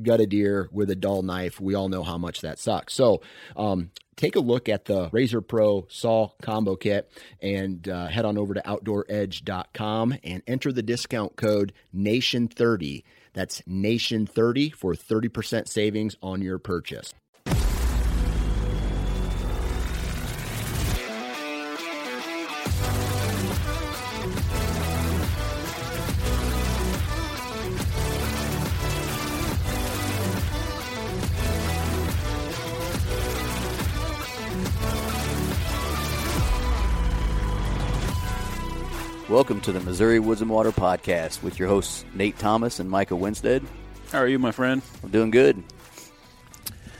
gut a deer with a dull knife, we all know how much that sucks. So, um, take a look at the Razor Pro Saw Combo Kit and uh, head on over to OutdoorEdge.com and enter the discount code NATION30. That's NATION30 for 30% savings on your purchase. Welcome to the Missouri Woods and Water Podcast with your hosts Nate Thomas and Micah Winstead. How are you, my friend? I'm doing good.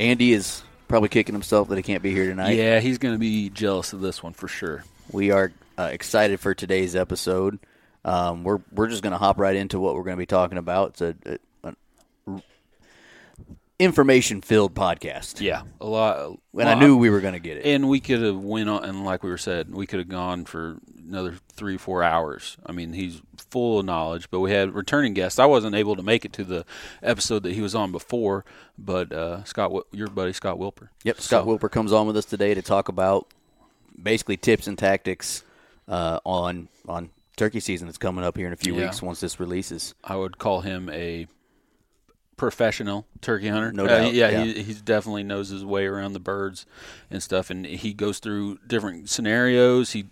Andy is probably kicking himself that he can't be here tonight. Yeah, he's going to be jealous of this one for sure. We are uh, excited for today's episode. Um, we're we're just going to hop right into what we're going to be talking about. It's a, a, a information filled podcast. Yeah, a lot. And well, I knew we were going to get it. And we could have went on, and like we were said, we could have gone for another three, four hours. I mean, he's full of knowledge. But we had returning guests. I wasn't able to make it to the episode that he was on before, but uh, Scott, your buddy Scott Wilper. Yep, Scott so, Wilper comes on with us today to talk about basically tips and tactics uh, on on turkey season that's coming up here in a few yeah. weeks once this releases. I would call him a professional turkey hunter. No doubt. Uh, yeah, yeah. He, he definitely knows his way around the birds and stuff, and he goes through different scenarios. He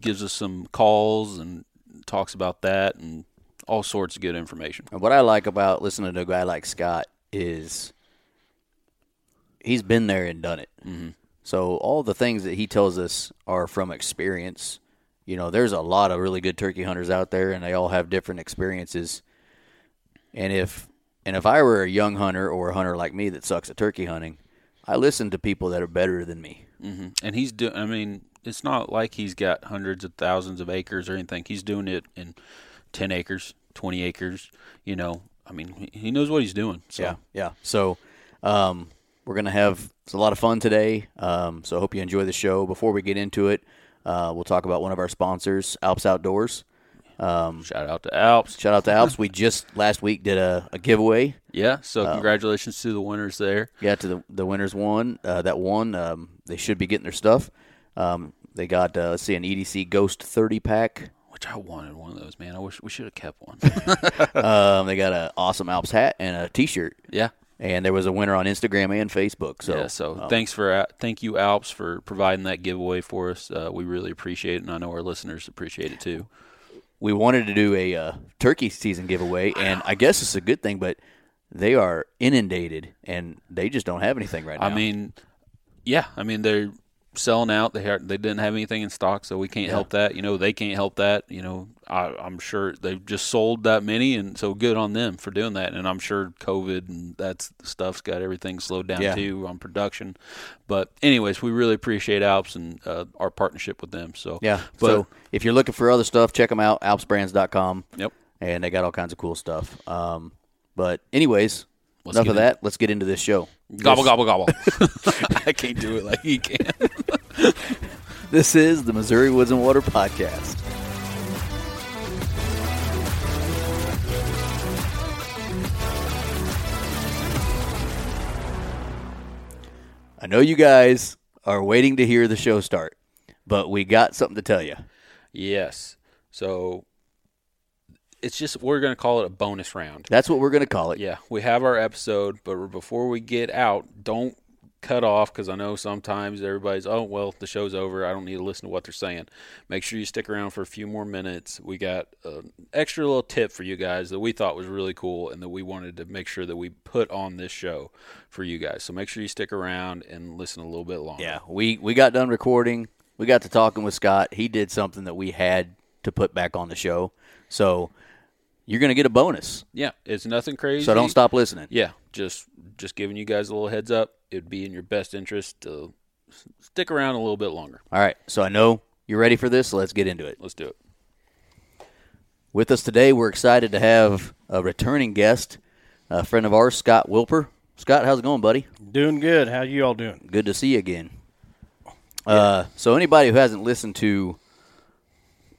gives us some calls and talks about that and all sorts of good information. And what I like about listening to a guy like Scott is he's been there and done it. Mm-hmm. So all the things that he tells us are from experience. You know, there's a lot of really good turkey hunters out there, and they all have different experiences. And if and if I were a young hunter or a hunter like me that sucks at turkey hunting, I listen to people that are better than me. Mm-hmm. And he's doing. I mean, it's not like he's got hundreds of thousands of acres or anything. He's doing it in ten acres, twenty acres. You know, I mean, he knows what he's doing. So. Yeah, yeah. So um, we're gonna have a lot of fun today. Um, so I hope you enjoy the show. Before we get into it, uh, we'll talk about one of our sponsors, Alps Outdoors. Um, shout out to Alps. Shout out to Alps. we just last week did a, a giveaway. Yeah. So uh, congratulations to the winners there. Yeah, to the the winners won. Uh, that won. Um, they should be getting their stuff. Um, they got uh, let's see an EDC Ghost 30 pack. Which I wanted one of those, man. I wish we should have kept one. um, they got an awesome Alps hat and a T-shirt. Yeah, and there was a winner on Instagram and Facebook. So, yeah, so um, thanks for uh, thank you Alps for providing that giveaway for us. Uh, we really appreciate it, and I know our listeners appreciate it too. We wanted to do a uh, turkey season giveaway, and I guess it's a good thing, but they are inundated and they just don't have anything right now. I mean, yeah, I mean they're selling out. They they didn't have anything in stock, so we can't yeah. help that. You know, they can't help that. You know, I, I'm sure they've just sold that many, and so good on them for doing that. And I'm sure COVID and that stuff's got everything slowed down Yeah. too on production. But anyways, we really appreciate Alps and uh, our partnership with them. So Yeah. but so if you're looking for other stuff, check them out, alpsbrands.com. Yep. And they got all kinds of cool stuff. Um, but anyways, Let's enough of that. Let's get into this show. gobble This- gobble gobble. I can't do it like he can. This is the Missouri Woods and Water Podcast. I know you guys are waiting to hear the show start, but we got something to tell you. yes. So it's just we're going to call it a bonus round. That's what we're going to call it. Yeah, we have our episode, but before we get out, don't cut off because I know sometimes everybody's, oh, well, the show's over. I don't need to listen to what they're saying. Make sure you stick around for a few more minutes. We got an extra little tip for you guys that we thought was really cool and that we wanted to make sure that we put on this show for you guys. So make sure you stick around and listen a little bit longer. Yeah, we we got done recording. We got to talking with Scott. He did something that we had to put back on the show. So you're going to get a bonus. Yeah, it's nothing crazy. So don't stop listening. Yeah, just just giving you guys a little heads up. It'd be in your best interest to stick around a little bit longer. All right. So I know you're ready for this. So let's get into it. Let's do it. With us today, we're excited to have a returning guest, a friend of ours, Scott Wilper. Scott, how's it going, buddy? Doing good. How you all doing? Good to see you again. Uh, so anybody who hasn't listened to,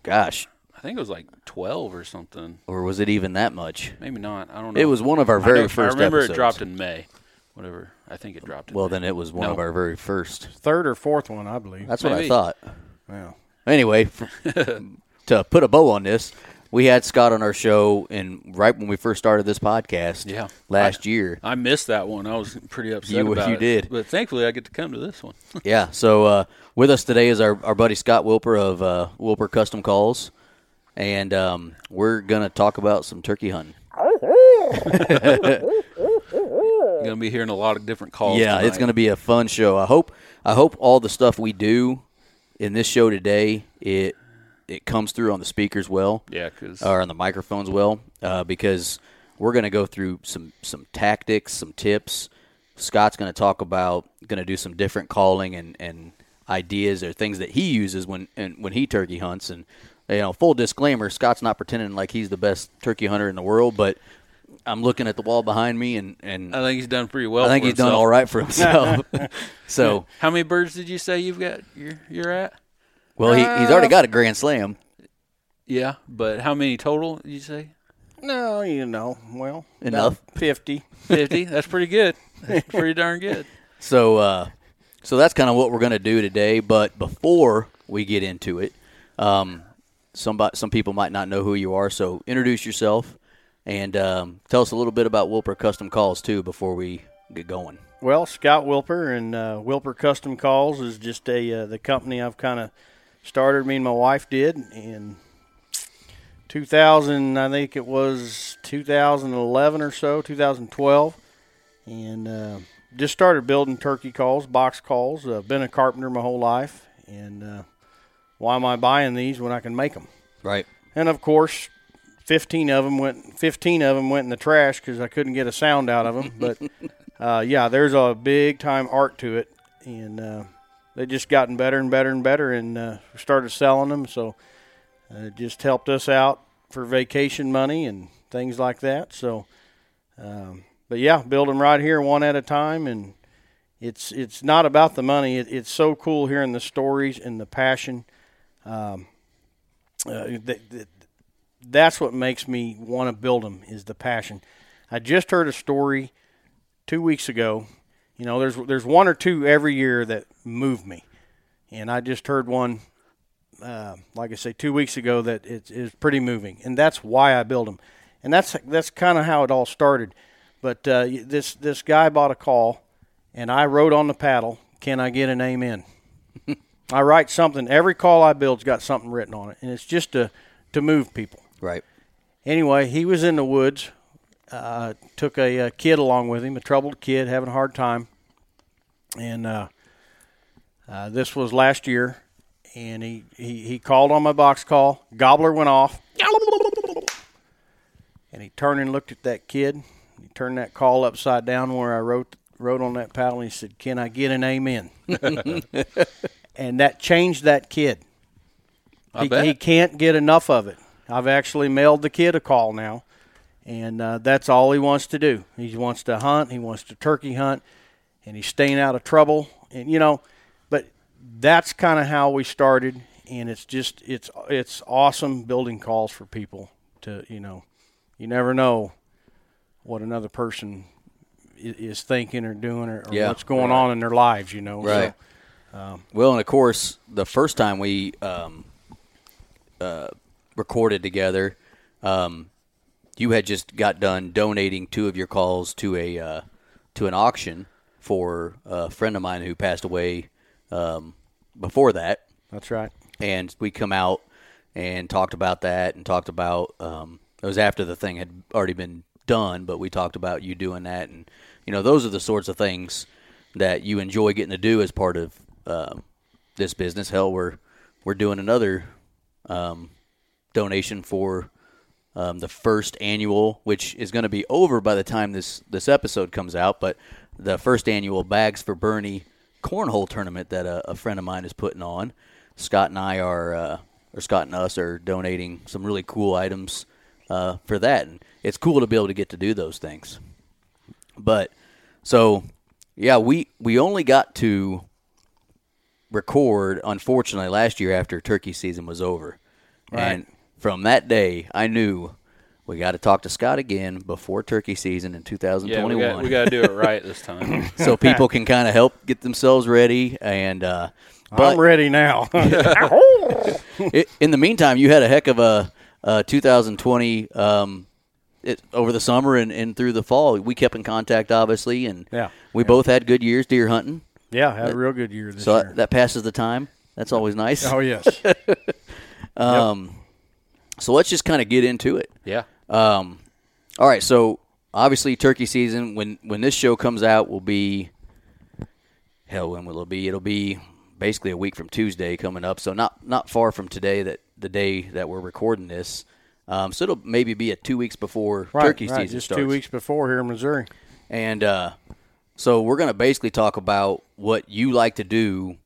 gosh, I think it was like twelve or something. or was it even that much? Maybe not. I don't know. It was one of our very know- first. I remember episodes. it dropped in May. Whatever. I think it dropped in Well, May. then it was one No. of our very first. Third or fourth one, I believe. That's what I thought. Yeah. Anyway, f- to put a bow on this, we had Scott on our show, and right when we first started this podcast, Yeah. last year, I missed that one. I was pretty upset You- about you it. did. But thankfully, I get to come to this one. yeah. So uh, with us today is our, our buddy Scott Wilper of uh, Wilper Custom Calls, and um, we're gonna talk about some turkey hunting. You're gonna be hearing a lot of different calls. yeah, it's going to be a fun show. I hope I hope all the stuff we do in this show today it it comes through on the speakers well. Yeah, because or on the microphones well, uh, because we're going to go through some some tactics, some tips. Scott's going to talk about going to do some different calling and, and ideas or things that he uses when and when he turkey hunts. And you know, full disclaimer: Scott's not pretending like he's the best turkey hunter in the world, but I'm looking at the wall behind me, and and I think he's done pretty well. I think for he's done all right for himself. so, How many birds did you say you've got? You're you're at? well, he, he's already got a grand slam. Yeah, but how many total? Did you say No, you know, well, Enough. about Fifty. fifty? That's pretty good. That's pretty darn good. So, uh, so that's kind of what we're going to do today. But before we get into it, um, somebody, some people might not know who you are. So introduce yourself and um, tell us a little bit about Wilper Custom Calls too before we get going. Well, Scott Wilper and uh, Wilper Custom Calls is just a uh, the company I've kind of started. Me and my wife did in 2000. I think it was 2011 or so, 2012, and uh, just started building turkey calls, box calls. Uh, been a carpenter my whole life, and uh, why am I buying these when I can make them? Right. And of course, 15 of them went 15 of them went in the trash because I couldn't get a sound out of them. But uh, yeah, there's a big time art to it, and uh, they just gotten better and better and better, and uh, started selling them. So uh, it just helped us out for vacation money and things like that. So, um, but yeah, build them right here one at a time, and it's it's not about the money. It, it's so cool hearing the stories and the passion. Um, uh, th- th- that's what makes me want to build them is the passion. I just heard a story two weeks ago. You know, there's there's one or two every year that move me, and I just heard one, uh, like I say, two weeks ago that it is pretty moving, and that's why I build them, and that's that's kind of how it all started. But uh, this this guy bought a call, and I wrote on the paddle, "Can I get an amen?" I write something. Every call I build's got something written on it, and it's just to to move people. Right. Anyway, he was in the woods. Uh, took a, a kid along with him, a troubled kid having a hard time, and uh, uh, this was last year. and he, he, he called on my box call. Gobbler went off. And he turned and looked at that kid. He turned that call upside down where I wrote wrote on that paddle. And he said, "Can I get an amen?" and that changed that kid. I He, bet. he can't get enough of it. I've actually mailed the kid a call now, and uh, that's all he wants to do. He wants to hunt. He wants to turkey hunt, and he's staying out of trouble. And you know, but that's kind of how we started, and it's just it's it's awesome building calls for people to you know, you never know what another person is thinking or doing or, or Yeah. what's going on in their lives. You know, Right. So, Well, and of course, the first time we um, uh, recorded together, um, you had just got done donating two of your calls to a uh, to an auction for a friend of mine who passed away um, before that, that's right. and we come out and talked about that and talked about um, it was after the thing had already been done, but we talked about you doing that, and you know those are the sorts of things that you enjoy getting to do as part of um, this business. Hell, we're we're doing another um, donation for um, the first annual, which is going to be over by the time this this episode comes out, but the first annual Bags for Bernie cornhole tournament that a, a friend of mine is putting on. Scott and I are, uh, or Scott and us are donating some really cool items uh, for that, and it's cool to be able to get to do those things. But so, yeah, we we only got to record, unfortunately, last year after turkey season was over. And from that day, I knew we got to talk to Scott again before turkey season in 2021. we got, we got to do it right this time. so people can kind of help get themselves ready. And uh, but I'm ready now. i in the meantime, you had a heck of a, uh 2020 um, it, over the summer and, and through the fall. We kept in contact, obviously, and Yeah, we both had good years deer hunting. Yeah, had a real good year this So year. that, that passes the time. That's always nice. oh yes. Um, So let's just kind of get into it. yeah. Um, all right, so obviously turkey season when when this show comes out will be hell when will it be? It'll be basically a week from Tuesday coming up, so not not far from today that the day that we're recording this. Um, so it'll maybe be a two weeks before Right, turkey right, season just starts. two weeks before here in Missouri. And uh, so we're going to basically talk about what you like to do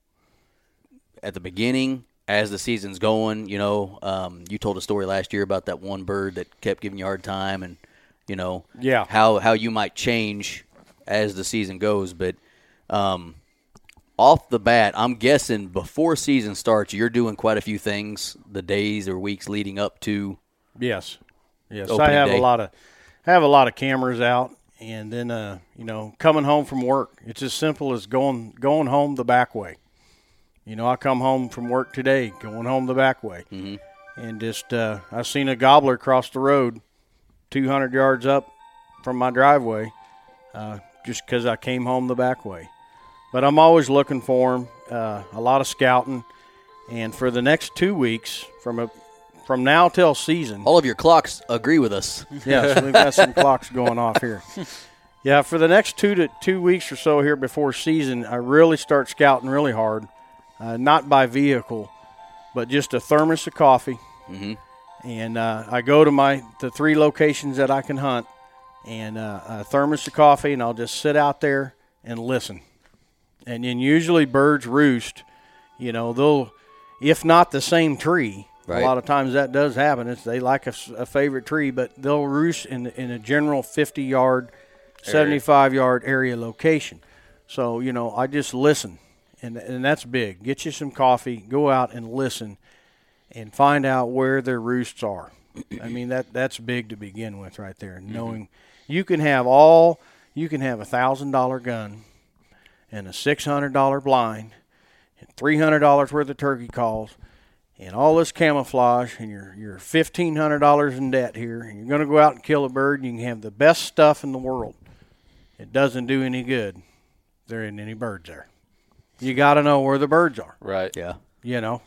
at the beginning as the season's going. You know, um, you told a story last year about that one bird that kept giving you a hard time, and you know, Yeah. how how you might change as the season goes. But um, off the bat, I'm guessing before season starts, you're doing quite a few things the days or weeks leading up to. Yes, yes. I have day. a lot of I have a lot of cameras out, and then uh, you know, coming home from work, it's as simple as going going home the back way. You know, I come home from work today, going home the back way, mm-hmm. and just uh, I seen a gobbler cross the road, 200 yards up from my driveway, uh, just because I came home the back way. But I'm always looking for them. Uh, a lot of scouting, and for the next two weeks, from a from now till season, All of your clocks agree with us. Yes, we've got some clocks going off here. Yeah, for the next two to two weeks or so here before season, I really start scouting really hard. Uh, not by vehicle, but just a thermos of coffee, Mhm. and uh, I go to my the three locations that I can hunt, and uh, a thermos of coffee, and I'll just sit out there and listen. And then usually birds roost. You know, they'll if not the same tree. Right. A lot of times that does happen. It's they like a favorite tree, but they'll roost in in a general 50 yard, 75 yard area location. So you know, I just listen, and and that's big. Get you some coffee, go out and listen, and find out where their roosts are. I mean that that's big to begin with, right there. Mm-hmm. Knowing you can have all you can have a thousand dollar gun and a six hundred dollar blind and three hundred dollars worth of turkey calls and all this camouflage and you're you're fifteen hundred dollars in debt here and you're gonna go out and kill a bird and you can have the best stuff in the world. It doesn't do any good. There ain't any birds there. You gotta know where the birds are Right. Yeah. you know,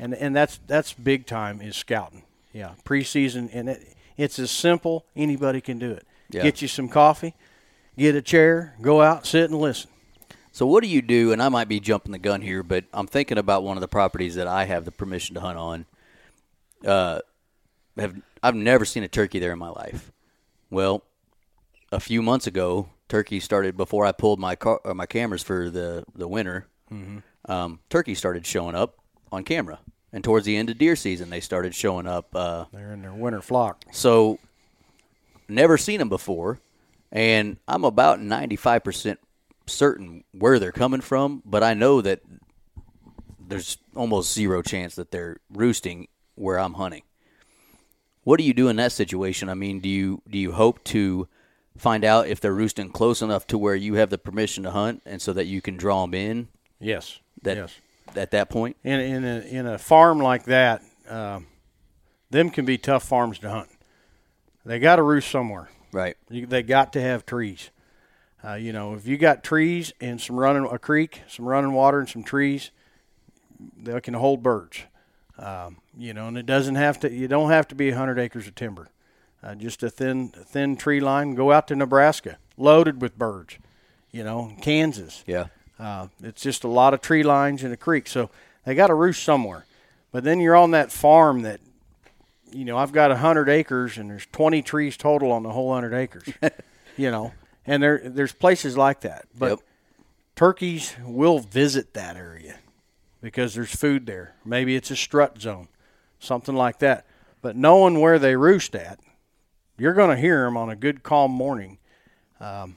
and and that's that's big time is scouting. Yeah, preseason, and it, it's as simple. Anybody can do it. Yeah. Get you some coffee, get a chair, go out, sit and listen. So what do you do? And I might be jumping the gun here, but I'm thinking about one of the properties that I have the permission to hunt on. Uh, have I've never seen a turkey there in my life. Well, a few months ago, turkey started before I pulled my car, or my cameras for the the winter. Um, turkey started showing up on camera, and towards the end of deer season, they started showing up. Uh, They're in their winter flock. so, never seen them before, and I'm about 95% certain where they're coming from, but I know that there's almost zero chance that they're roosting where I'm hunting. What do you do in that situation? I mean, do you do you hope to find out if they're roosting close enough to where you have the permission to hunt, and so that you can draw them in Yes. that yes. at that point? In in a in a farm like that, um, them can be tough farms to hunt. They got to roost somewhere. Right. You, they got to have trees. Uh, you know, if you got trees and some running a creek, some running water, and some trees, they can hold birds. Um, you know, and it doesn't have to. You don't have to be hundred acres of timber. Uh, just a thin, thin tree line. Go out to Nebraska, loaded with birds. You know, Kansas. Yeah. Uh, it's just a lot of tree lines and a creek, so they got to roost somewhere. But then you're on that farm that, you know, I've got a hundred acres and there's 20 trees total on the whole hundred acres. you know, and there there's places like that. But Yep. turkeys will visit that area because there's food there. Maybe it's a strut zone, something like that. But knowing where they roost at, you're going to hear them on a good calm morning. Um,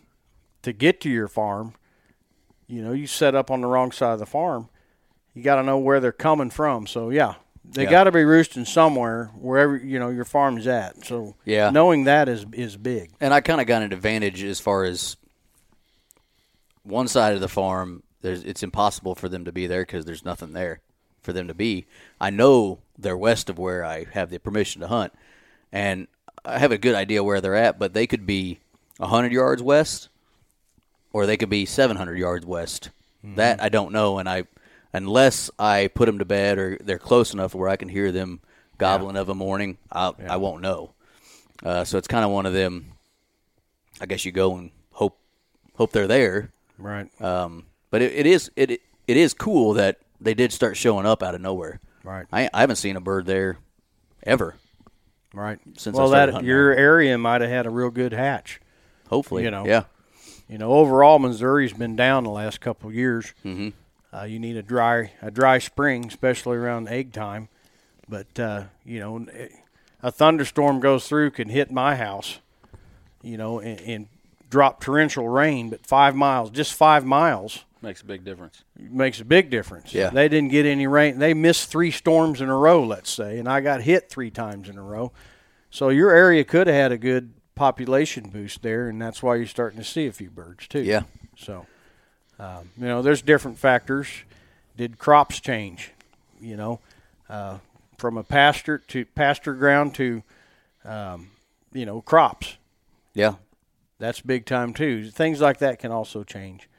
to get to your farm, you know, you set up on the wrong side of the farm. You got to know where they're coming from. So yeah, they Yeah. got to be roosting somewhere wherever you know your farm's at. So Yeah. knowing that is is big. And I kind of got an advantage as far as one side of the farm. There's it's impossible for them to be there because there's nothing there for them to be. I know they're west of where I have the permission to hunt, and I have a good idea where they're at. But they could be hundred yards west, or they could be seven hundred yards west. Mm-hmm. That I don't know, and I unless I put them to bed or they're close enough where I can hear them gobbling of a morning, I I won't know. Uh, so it's kind of one of them. I guess you go and hope hope they're there. Right. Um, but it, it is it it is cool that they did start showing up out of nowhere. Right. I, I haven't seen a bird there ever. Right. Since well, that hunting your area might have had a real good hatch. Hopefully, You know. yeah, You know, overall, Missouri's been down the last couple of years. Mhm. Uh, you need a dry a dry spring, especially around egg time. But uh, you know, a thunderstorm goes through can hit my house. You know, and, and drop torrential rain, but five miles, just five miles, Makes a big difference. makes a big difference. Yeah. They didn't get any rain. They missed three storms in a row, let's say, and I got hit three times in a row. So your area could have had a good population boost there, and that's why you're starting to see a few birds too. Yeah. So, um, you know, there's different factors. Did crops change? You know, uh, from a pasture to pasture ground to, um, you know, crops. yeah. That's big time too. Things like that can also change,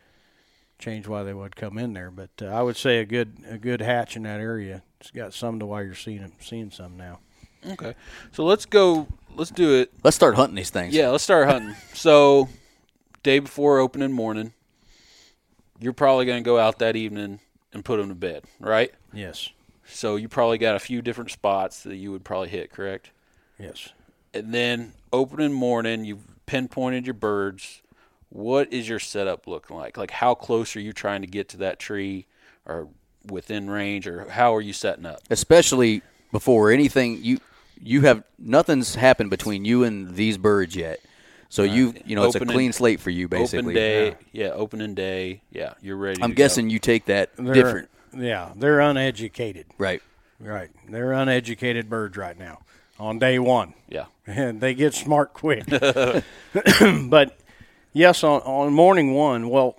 change why they would come in there. But uh, I would say a good a good hatch in that area. It's got some to why you're seeing them, seeing some now. Okay. So let's go. Let's do it. Let's start hunting these things. Yeah, let's start hunting. so, day before opening morning, you're probably going to go out that evening and put them to bed, right? Yes, So you probably got a few different spots that you would probably hit, correct? yes. And then opening morning, you've pinpointed your birds. What is your setup looking like? Like how close are you trying to get to that tree, or within range, or how are you setting up? especially before anything you you have nothing's happened between you and these birds yet. So you you know it's a Opening- clean slate for you basically. Open day, yeah. opening day, yeah. You're ready. I'm to go. guessing you take that They're, different, Yeah, they're uneducated. right? Right, they're uneducated birds right now on day one. Yeah. and they get smart quick. but yes, on, on morning one, well,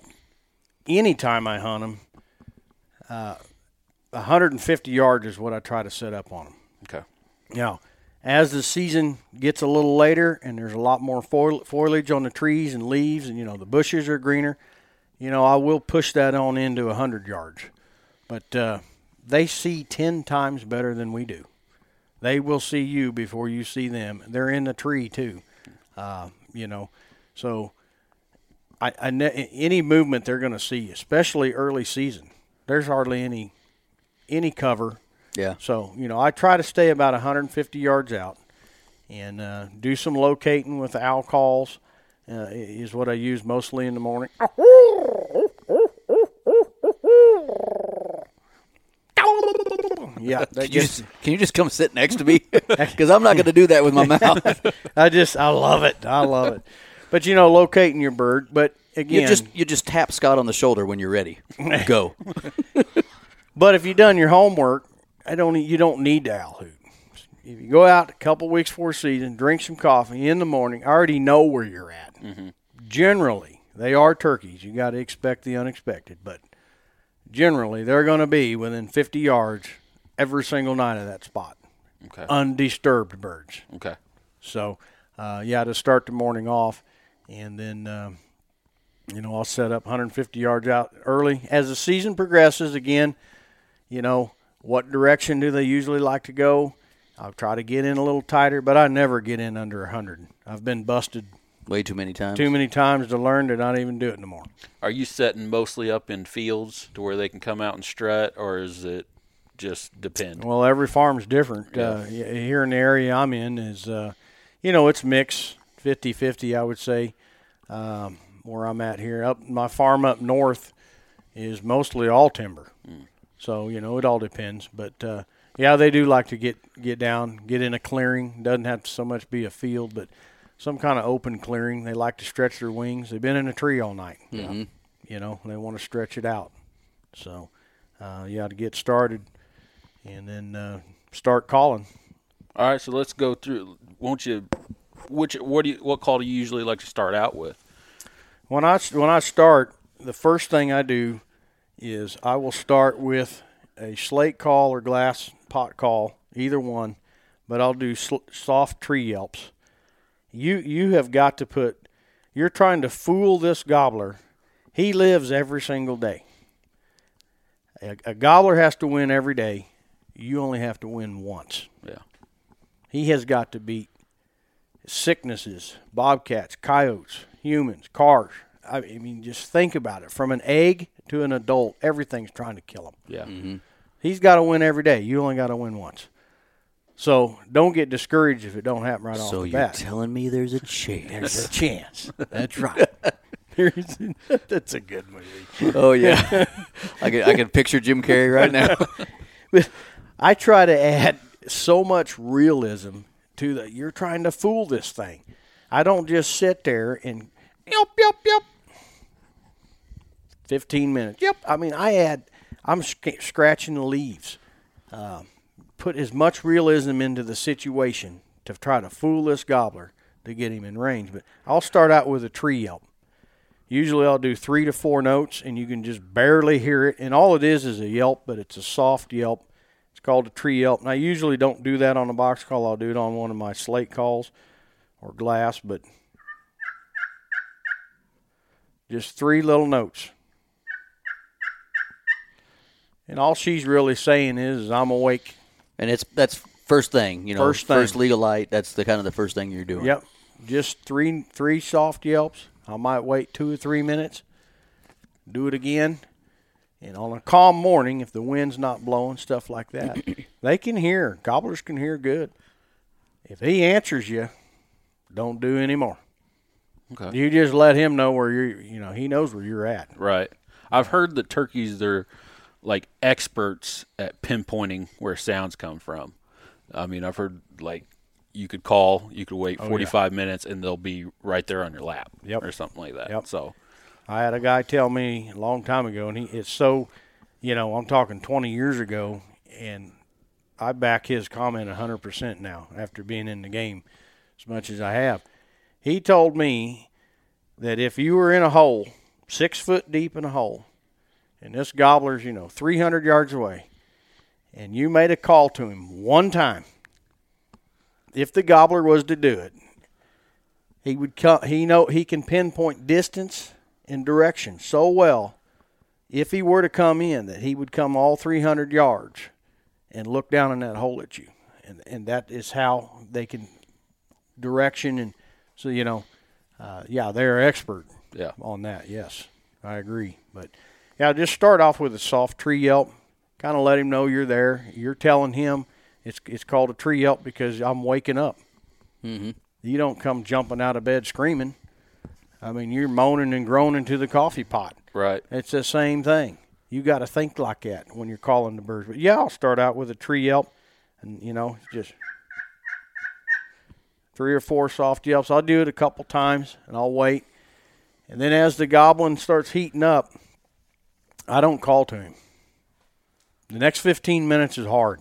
anytime I hunt them, uh, 150 yards is what I try to set up on them. Okay. Now, as the season gets a little later and there's a lot more foliage on the trees and leaves, and you know the bushes are greener, you know I will push that on into a 100 yards. But uh, they see 10 times better than we do. They will see you before you see them. They're in the tree too, uh, you know. So I, I ne- any movement they're going to see, especially early season. There's hardly any any cover. Yeah. So you know, I try to stay about 150 yards out and uh, do some locating with owl calls. Uh, is what I use mostly in the morning. Yeah, Can you, gets, just, can you just come sit next to me? Because I'm not going to do that with my mouth. I just I love it. I love it. But you know, locating your bird. But again, You just you just tap Scott on the shoulder when you're ready. Go. But if you've done your homework, I don't. You don't need to owl hoot. If you go out a couple weeks before season, drink some coffee in the morning, I already know where you're at. Generally, they are turkeys. You got to expect the unexpected, but generally, they're going to be within 50 yards every single night of that spot. Okay. Undisturbed birds. Okay. So, uh, yeah, to start the morning off, and then um, you know I'll set up 150 yards out early. As the season progresses, again, you know what direction do they usually like to go? I'll try to get in a little tighter, but I never get in under 100. I've been busted Way too many times. too many times to learn to not even do it anymore. Are you setting mostly up in fields to where they can come out and strut, or is it just depend? Well, every farm's different. Uh, here in the area I'm in is, uh, you know, it's mixed 50-50, I would say. Um, where I'm at here, up my farm up north is mostly all timber. So you know, it all depends. But uh, yeah, they do like to get get down, get in a clearing. Doesn't have to so much be a field, but some kind of open clearing. They like to stretch their wings. They've been in a tree all night. Mhm. You know, they want to stretch it out. So uh, yeah, to get started, and then uh, start calling. All right, so let's go through. Won't you? Which what do you what call do you usually like to start out with? When I when I start, the first thing I do is I will start with a slate call or glass pot call, either one, but I'll do sl- soft tree yelps. You you have got to put. You're trying to fool this gobbler. He lives every single day. A, a gobbler has to win every day. You only have to win once. Yeah. He has got to beat sicknesses, bobcats, coyotes, humans, cars. I mean, just think about it. From an egg to an adult, everything's trying to kill him. Yeah. Mm-hmm. He's got to win every day. You only got to win once. So don't get discouraged if it don't happen right so off the bat. So you're telling me there's a chance. there's a chance. That's right. That's a good movie. Oh yeah, I can I can picture Jim Carrey right now. I try to add so much realism to that. You're trying to fool this thing. I don't just sit there and yelp yelp yelp 15 minutes. Yep. I mean, I had, I'm sc- scratching the leaves. Uh, put as much realism into the situation to try to fool this gobbler to get him in range. But I'll start out with a tree yelp. Usually I'll do three to four notes and you can just barely hear it. And all it is is a yelp, but it's a soft yelp. It's called a tree yelp. And I usually don't do that on a box call, I'll do it on one of my slate calls or glass, but just three little notes. And all she's really saying is, is I'm awake. and it's that's first thing, you know, First thing. first legal light. That's the kind of the first thing you're doing. Yep. Just three three soft yelps. I might wait two or three minutes. Do it again. And on a calm morning, if the wind's not blowing, stuff like that, they can hear. Gobblers can hear good. If he answers you, don't do any more. Okay. You just let him know where you're. You know, he knows where you're at. Right. I've heard that turkeys they're like experts at pinpointing where sounds come from. I mean, I've heard like you could call, you could wait Oh, yeah. 45 minutes and they'll be right there on your lap Yep. or something like that. Yep. So, I had a guy tell me a long time ago, and he it's so, you know, I'm talking 20 years ago, and I back his comment 100% now after being in the game as much as I have. He told me that if you were in a hole, six foot deep in a hole, and this gobbler's, you know, 300 yards away, and you made a call to him one time, if the gobbler was to do it, he would come. He know he can pinpoint distance and direction so well. If he were to come in, that he would come all 300 yards and look down in that hole at you, and and that is how they can direction and so you know, uh, yeah, they're expert. Yeah. on that. Yes, I agree. But yeah, just start off with a soft tree yelp. Kind of let him know you're there. You're telling him it's it's called a tree yelp because I'm waking up. Mm-hmm. You don't come jumping out of bed screaming. I mean, you're moaning and groaning to the coffee pot. Right. It's the same thing. You got to think like that when you're calling the birds. But yeah, I'll start out with a tree yelp, and you know, just three or four soft yelps. I'll do it a couple times, and I'll wait. And then as the goblin starts heating up, I don't call to him. The next 15 minutes is hard.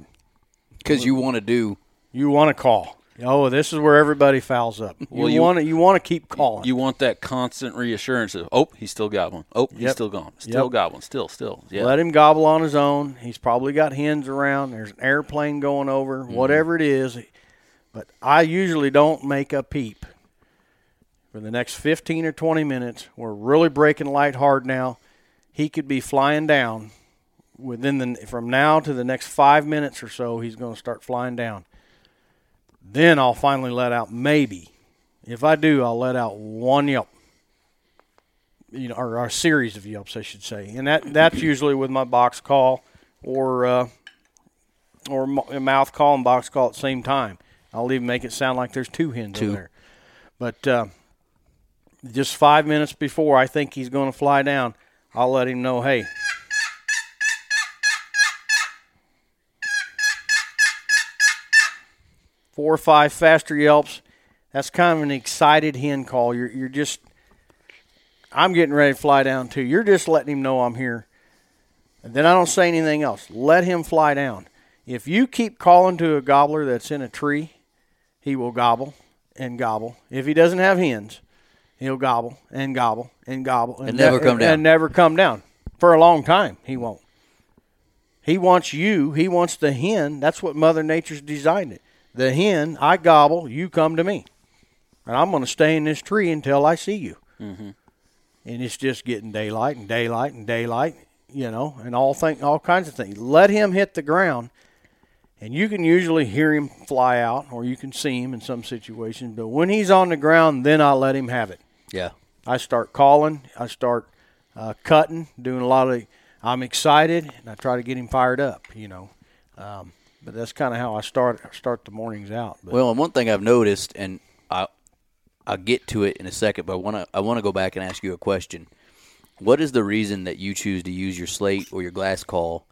Because you want to do. You want to call. Oh, this is where everybody fouls up. Well, you, want to you want to keep calling. You want that constant reassurance of, oh, he's still got one. Oh, he's still gone. Still Yep. got one. Still, still. Yeah. Let him gobble on his own. He's probably got hens around. There's an airplane going over. Mm-hmm. Whatever it is, but I usually don't make a peep for the next 15 or 20 minutes. We're really breaking light hard now. He could be flying down within the from now to the next five minutes or so. He's going to start flying down. Then I'll finally let out maybe. If I do, I'll let out one yelp. You know, or, or a series of yelps, I should say, and that that's usually with my box call or uh, or a mouth call and box call at the same time. I'll even make it sound like there's two hens in Two. there. But uh, just five minutes before I think he's going to fly down, I'll let him know, hey, four or five faster yelps. That's kind of an excited hen call. You're you're just I'm getting ready to fly down too. You're just letting him know I'm here. And then I don't say anything else. Let him fly down. If you keep calling to a gobbler that's in a tree, he will gobble and gobble. If he doesn't have hens, he'll gobble and gobble and gobble And never come down. And never come down for a long time. He won't. He wants you. He wants the hen. That's what Mother Nature's designed it. The hen, I gobble. You come to me, and I'm going to stay in this tree until I see you. Mm-hmm. And it's just getting daylight and daylight and daylight, you know, and all thing, all kinds of things. Let him hit the ground, and you can usually hear him fly out, or you can see him in some situations. But when he's on the ground, then I let him have it. Yeah. I start calling. I start uh, cutting, doing a lot of. I'm excited, and I try to get him fired up. You know, um, but that's kind of how I start start the mornings out. But Well, and one thing I've noticed, and I, I'll get to it in a second, but I want to I want to go back and ask you a question. What is the reason that you choose to use your slate or your glass call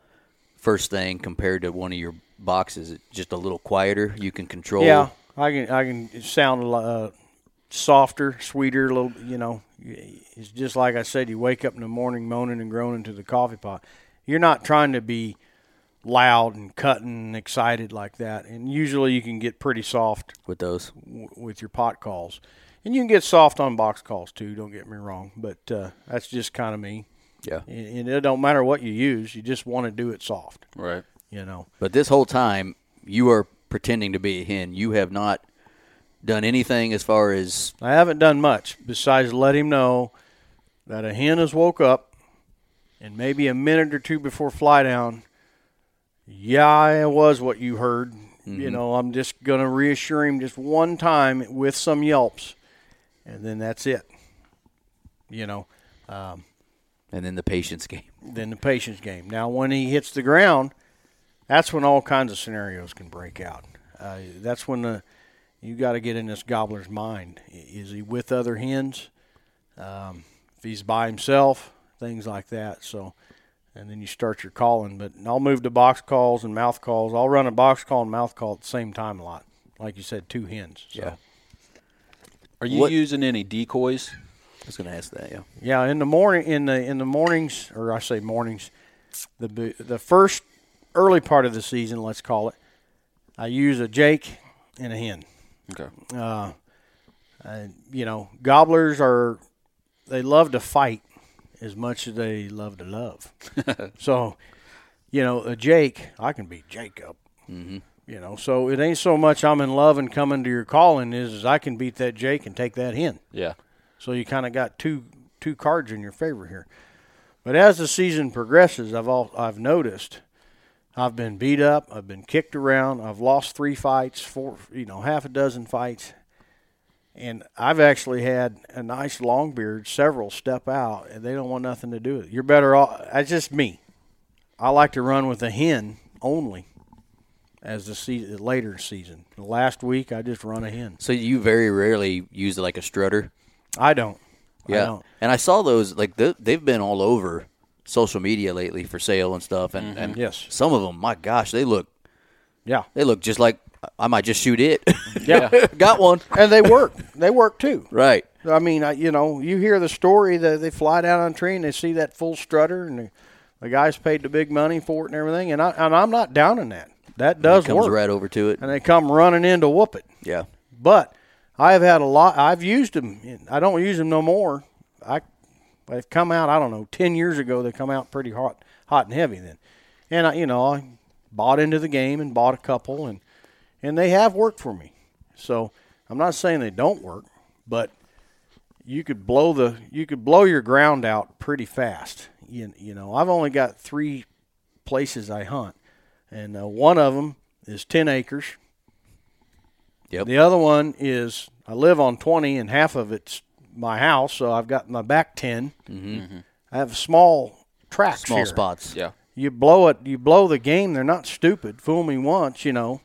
first thing compared to one of your boxes? Is it just a little quieter? You can control. yeah, I can I can sound a lot, uh, softer, sweeter, a little. You know, it's just like I said. You wake up in the morning moaning and groaning to the coffee pot. You're not trying to be loud and cutting and excited like that. And usually you can get pretty soft with those. w- with your pot calls. And you can get soft on box calls too. Don't get me wrong, but uh, that's just kind of me. Yeah. And it don't matter what you use. You just want to do it soft. Right. You know. But this whole time, you are pretending to be a hen. You have not done anything as far as I haven't done much besides let him know that a hen has woke up, and maybe a minute or two before fly down. Yeah, it was what you heard. You know, I'm just gonna reassure him just one time with some yelps, and then that's it. You know. Um, and then the patience game. Then the patience game. Now, when he hits the ground, that's when all kinds of scenarios can break out. Uh, that's when the you got to get in this gobbler's mind. Is he with other hens? Um, if he's by himself, things like that. So, and then you start your calling. But I'll move to box calls and mouth calls. I'll run a box call and mouth call at the same time a lot. Like you said, two hens. So. Yeah. Are you What- using any decoys? I was going to ask that. Yeah. Yeah, in the morning, in the in the mornings, or I say mornings, the the first early part of the season, let's call it, I use a Jake and a hen. Okay. Uh, and, you know, gobblers are they love to fight as much as they love to love. so, you know, a Jake, I can beat Jake up. Mhm. You know, so it ain't so much I'm in love and coming to your calling is, is I can beat that Jake and take that hen. Yeah. So you kind of got two two cards in your favor here. But as the season progresses, I've all I've noticed I've been beat up, I've been kicked around, I've lost three fights, four you know half a dozen fights, And I've actually had a nice long beard, several step out, and they don't want nothing to do with it. You're better off. That's just me. I like to run with a hen only as the season, later season. The last week, I just run a hen. So you very rarely use it like a strutter. I don't. I Yeah, don't. and I saw those like they've been all over social media lately for sale and stuff, and, mm-hmm. and Yes. some of them, my gosh, they look Yeah. they look just like I might just shoot it. Yeah. got one and they work. They work too. right. I mean, I, you know, you hear the story that they fly down on a tree and they see that full strutter, and the, the guys paid the big money for it and everything. And I and I'm not down in that. That does Comes work. right over to it. And they come running in to whoop it. Yeah, But I've had a lot. I've used them. I don't use them no more. I they've come out. I don't know. Ten years ago, they come out pretty hot, hot and heavy then. And I, you know, I bought into the game and bought a couple, and and they have worked for me. So I'm not saying they don't work, but you could blow the you could blow your ground out pretty fast. You, you know, I've only got three places I hunt, and uh, one of them is ten acres. Yep. The other one is I live on 20 and half of it's my house, so I've got my back 10. Mm-hmm. I have small tracks small here. spots. Yeah. You blow it, you blow the game. They're not stupid. Fool me once, you know.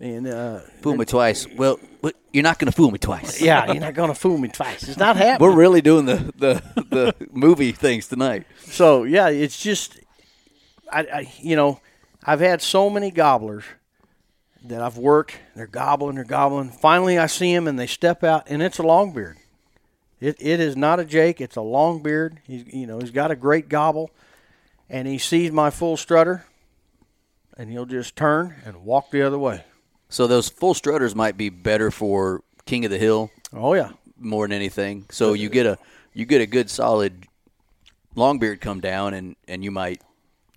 And uh, Fool me twice. Well, but you're not going to fool me twice. yeah, you're not going to fool me twice. It's not happening. We're really doing the the, the movie things tonight. So yeah, it's just, I, I you know, I've had so many gobblers that I've worked. They're gobbling, they're gobbling. Finally, I see them and they step out, and it's a longbeard. It it is not a Jake. It's a longbeard. He's you know he's got a great gobble, and he sees my full strutter, and he'll just turn and walk the other way. So those full strutters might be better for King of the Hill Oh yeah, more than anything. So you get a you get a good solid longbeard come down, and and you might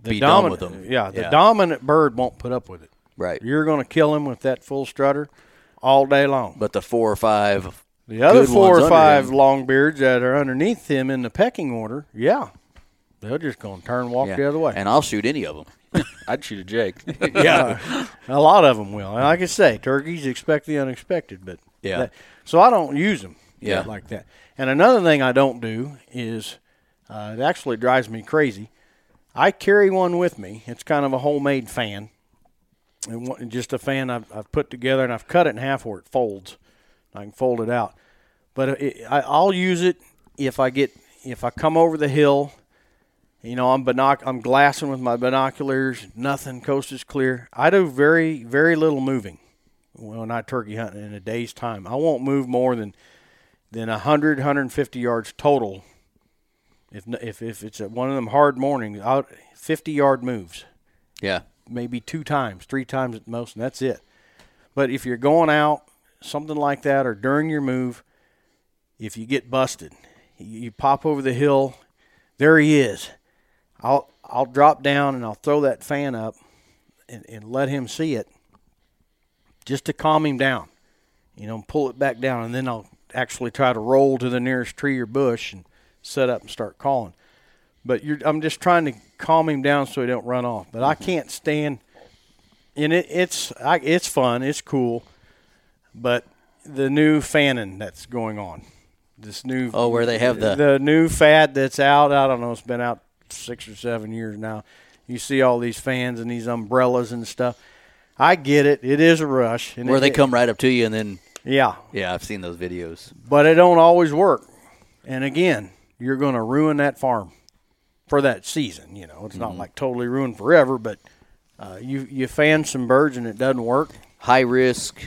be done with them. Yeah, the dominant bird won't put up with it. right. You're going to kill him with that full strutter all day long. But the four or five The other good four ones or five him. longbeards that are underneath him in the pecking order, yeah, they're just going to turn and walk yeah. the other way. and I'll shoot any of them. I'd shoot a Jake. yeah, a lot of them will. And like I say, turkeys expect the unexpected, but Yeah. that- so I don't use them. Yeah. like that. And another thing I don't do is uh, it actually drives me crazy. I carry one with me. It's kind of a homemade fan, and one- just a fan I've, I've put together, and I've cut it in half where it folds. I can fold it out, but it, I, I'll use it if I get if I come over the hill. You know, I'm binoc- I'm glassing with my binoculars. Nothing, coast is clear. I do very very little moving when I turkey hunt in a day's time. I won't move more than than 100 150 yards total. If if if it's a, one of them hard mornings, out 50 yard moves Yeah. maybe two times, three times at most, and that's it. But if you're going out, something like that, or during your move, if you get busted, you, pop over the hill, there he is. I'll I'll drop down and I'll throw that fan up and, and let him see it just to calm him down. You know, pull it back down, and then I'll actually try to roll to the nearest tree or bush and set up and start calling but you're, I'm just trying to calm him down so he don't run off. But I mm-hmm. can't stand, and it, it's I, it's fun, it's cool, but the new fanning that's going on, this new Oh, where they have the- the new fad that's out. I don't know, it's been out six or seven years now. You see all these fans and these umbrellas and stuff. I get it; it is a rush, and Where it- they come right up to you and then Yeah, yeah, I've seen those videos. but it don't always work. And again, you're going to ruin that farm for that season. You know, it's not like totally ruined forever, but uh, you you fan some birds and it doesn't work. High risk,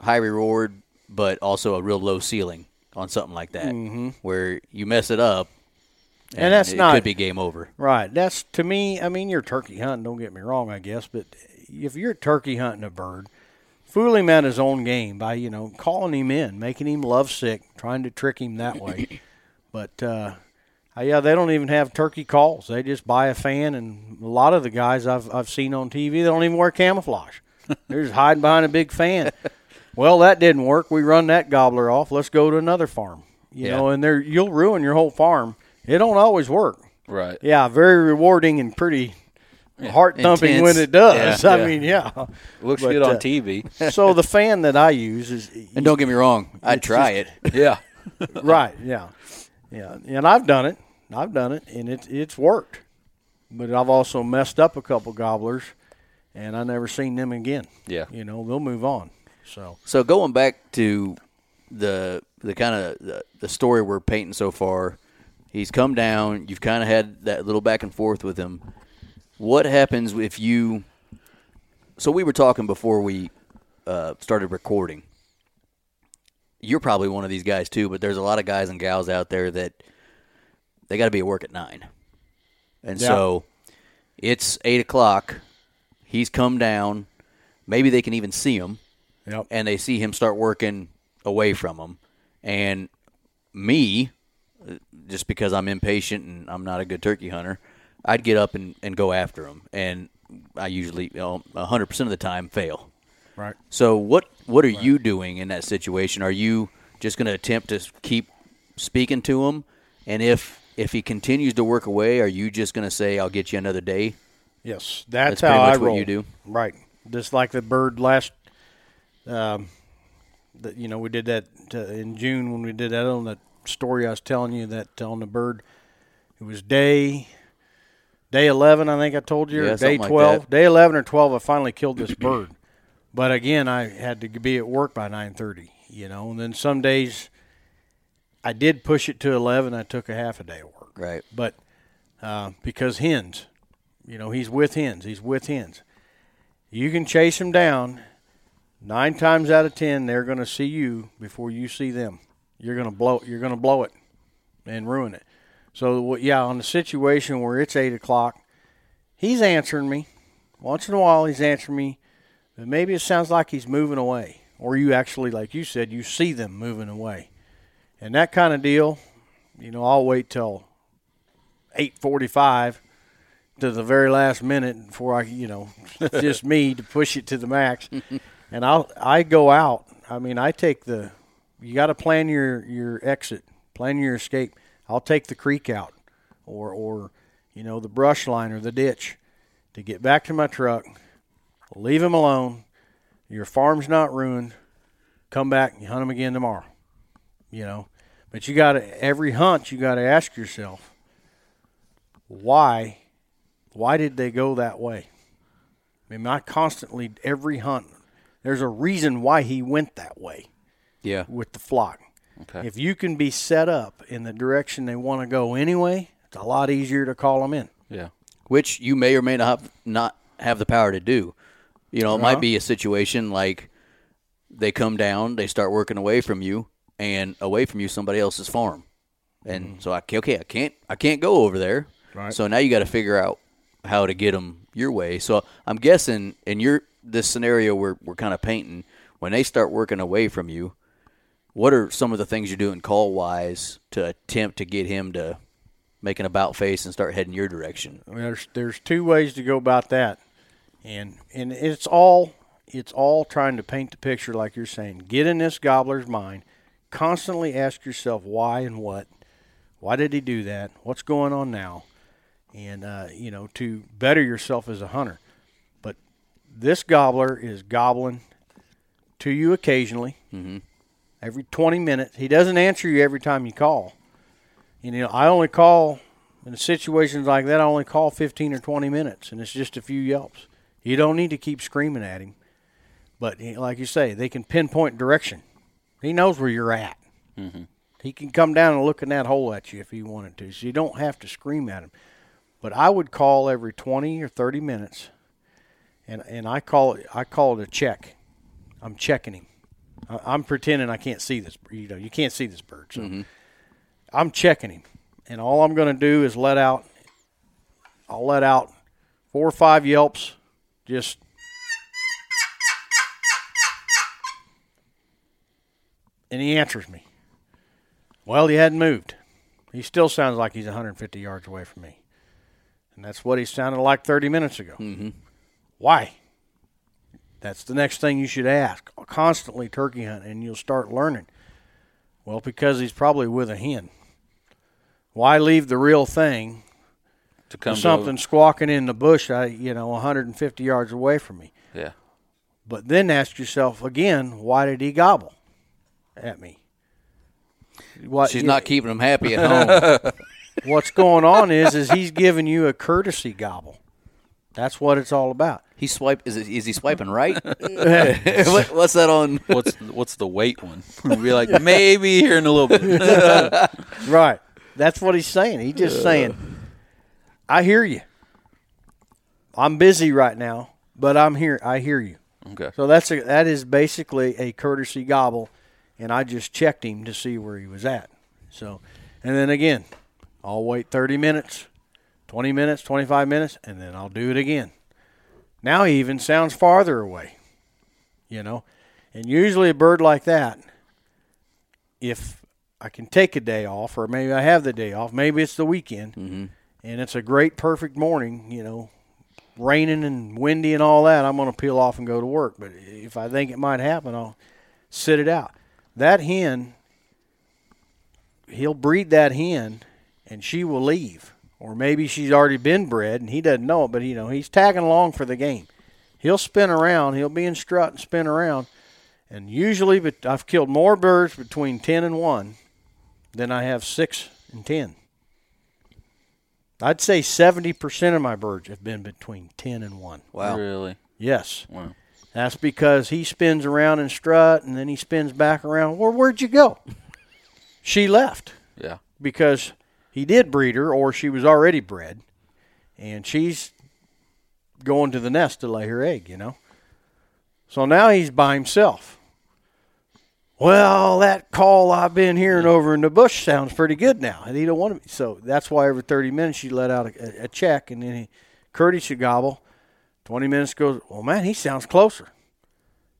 high reward, but also a real low ceiling on something like that, mm-hmm. where you mess it up, And that's it not- could be game over. Right. That's to me. I mean, you're turkey hunting. Don't get me wrong. I guess, but if you're turkey hunting a bird, fool him at his own game by you know calling him in, making him love sick, trying to trick him that way. but uh, uh, yeah, they don't even have turkey calls. They just buy a fan, and a lot of the guys I've I've seen on TV, they don't even wear camouflage. They're just hiding behind a big fan. Well, that didn't work. We run that gobbler off. Let's go to another farm. You Yeah. know, and there you'll ruin your whole farm. It don't always work. Right. Yeah, very rewarding and pretty heart thumping when it does. Yeah, I yeah. mean, yeah. Looks But, good on uh, TV. so the fan that I use is And don't get me wrong, I'd try just- it. yeah. right. Yeah, yeah, and I've done it. I've done it, and it it's worked. But I've also messed up a couple gobblers, and I never seen them again. Yeah. You know, they'll move on. So So going back to the the kind of the, the story we're painting so far, he's come down. You've kind of had that little back and forth with him. What happens if you? So we were talking before we uh, started recording. You're probably one of these guys too, but there's a lot of guys and gals out there that they got to be at work at nine, and Yeah. so it's eight o'clock. He's come down. Maybe they can even see him yep. and they see him start working away from him. And me, just because I'm impatient and I'm not a good turkey hunter, I'd get up and, and go after him. And I usually, you know, 100% of the time fail. Right. So what what are you doing in that situation? Are you just going to attempt to keep speaking to him? And if if he continues to work away, are you just going to say, "I'll get you another day"? Yes, that's, That's how I roll. you do. Right. Just like the bird last, um, that you know we did that uh, in June when we did that on that story I was telling you that on the bird. It was day day eleven, I think I told you, Yeah, or day something like twelve. day eleven or twelve, I finally killed this bird. But again, I had to be at work by nine thirty. You know, and then some days I did push it to eleven. I took a half a day of work Right. but uh, because hens, you know, he's with hens. He's with hens. You can chase him down. Nine times out of ten, they're going to see you before you see them. You're going to blow. You're going to blow it and ruin it. So yeah, on the situation where it's eight o'clock, he's answering me. Once in a while, he's answering me, but maybe it sounds like he's moving away, or you actually, like you said, you see them moving away, and that kind of deal. You know, I'll wait till 8:45 to the very last minute before I, you know, just me to push it to the max. and I'll I go out. I mean, I take the you got to plan your your exit, plan your escape. I'll take the creek out or or you know, the brush line or the ditch to get back to my truck. Leave him alone. Your farm's not ruined. Come back and hunt him again tomorrow. You know, but you got to every hunt you got to ask yourself why why did they go that way i mean not constantly every hunt there's a reason why he went that way Yeah. with the flock Okay. if you can be set up in the direction they want to go anyway it's a lot easier to call them in yeah. which you may or may not have, not have the power to do. You know, it Uh-huh. might be a situation like they come down, they start working away from you, and away from you somebody else's farm, and so I okay, I can't I can't go over there. Mm-hmm. Right. So now you got to figure out how to get them your way. So I'm guessing in your this scenario we're we're kind of painting when they start working away from you. What are some of the things you're doing call wise to attempt to get him to make an about face and start heading your direction? I mean, there's there's two ways to go about that, and and it's all it's all trying to paint the picture like you're saying. Get in this gobbler's mind. Constantly ask yourself why and what. Why did he do that? What's going on now? And uh, you know to better yourself as a hunter. This gobbler is gobbling to you occasionally. Mm-hmm. Every 20 minutes, he doesn't answer you every time you call. And, you know, I only call in situations like that. I only call 15 or 20 minutes, and it's just a few yelps. You don't need to keep screaming at him, but he- like you say, they can pinpoint direction. He knows where you're at. He can come down and look in that hole at you if he wanted to. So you don't have to scream at him. But I would call every 20 or 30 minutes, and and I call it I call it a check. I'm checking him. I- I'm pretending I can't see this. You know, you can't see this bird, so I'm checking him, and all I'm going to do is let out. I'll let out four or five yelps, just. And he answers me. Well, he hadn't moved. He still sounds like he's 150 yards away from me. And that's what he sounded like 30 minutes ago. Mm-hmm. Why? That's the next thing you should ask. Constantly turkey hunt, and you'll start learning. Well, because he's probably with a hen. Why leave the real thing to come to- something squawking in the bush, I you know 150 yards away from me. yeah. But then ask yourself again, why did he gobble at me? What, She's not keeping him happy at home. What's going on is is he's giving you a courtesy gobble. That's what it's all about. he swipe. Is, it, is he swiping right? what, what's that on? What's what's the weight one? We'll be like maybe here in a little bit. Right. That's what he's saying. He's just saying, I hear you. I'm busy right now, but I'm here. I hear you. Okay. So that's a, that is basically a courtesy gobble, and I just checked him to see where he was at. So, and then again, I'll wait 30 minutes, 20 minutes, 25 minutes, and then I'll do it again. Now he even sounds farther away, you know. And usually a bird like that, if I can take a day off, or maybe I have the day off, maybe it's the weekend, mm-hmm. and it's a great, perfect morning, you know, raining and windy and all that, I'm going to peel off and go to work. But if I think it might happen, I'll sit it out. That hen, he'll breed that hen, and she will leave. Or maybe she's already been bred and he doesn't know it, but you know he's tagging along for the game. He'll spin around. He'll be in strut and spin around. And usually, but I've killed more birds between ten and one than I have six and ten. I'd say seventy percent of my birds have been between ten and one. Wow. Really? Yes. Wow. That's because he spins around and strut and then he spins back around. Well, where'd you go? She left Yeah. because he did breed her or she was already bred and she's going to the nest to lay her egg, you know. So now he's by himself. Well, that call I've been hearing over in the bush sounds pretty good now, and he don't want to. Be. So that's why every thirty minutes she let out a, a check, and then he, courtesy gobble. Twenty minutes goes. Well, man, he sounds closer.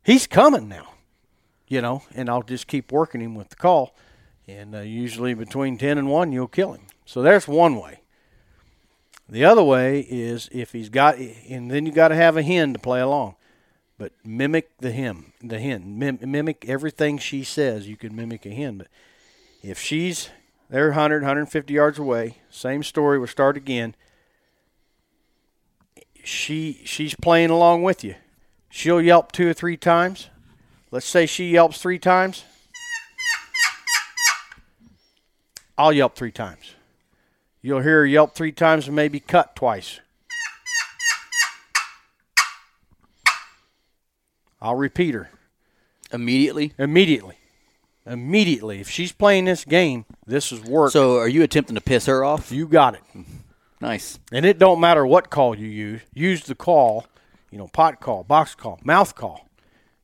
He's coming now, you know. And I'll just keep working him with the call, and uh, usually between ten and one, you'll kill him. So there's one way. The other way is if he's got, and then you got to have a hen to play along but mimic the him, the hen. Mim- mimic everything she says. You can mimic a hen, but if she's they're 100, 150 yards away, same story. We'll start again. She she's playing along with you. She'll yelp two or three times. Let's say she yelps three times. I'll yelp three times. You'll hear her yelp three times and maybe cut twice. I'll repeat her Immediately. immediately. Immediately. If she's playing this game, this is work. So, are you attempting to piss her off? you got it. Nice. And it don't matter what call you use. Use the call, you know, pot call, box call, mouth call.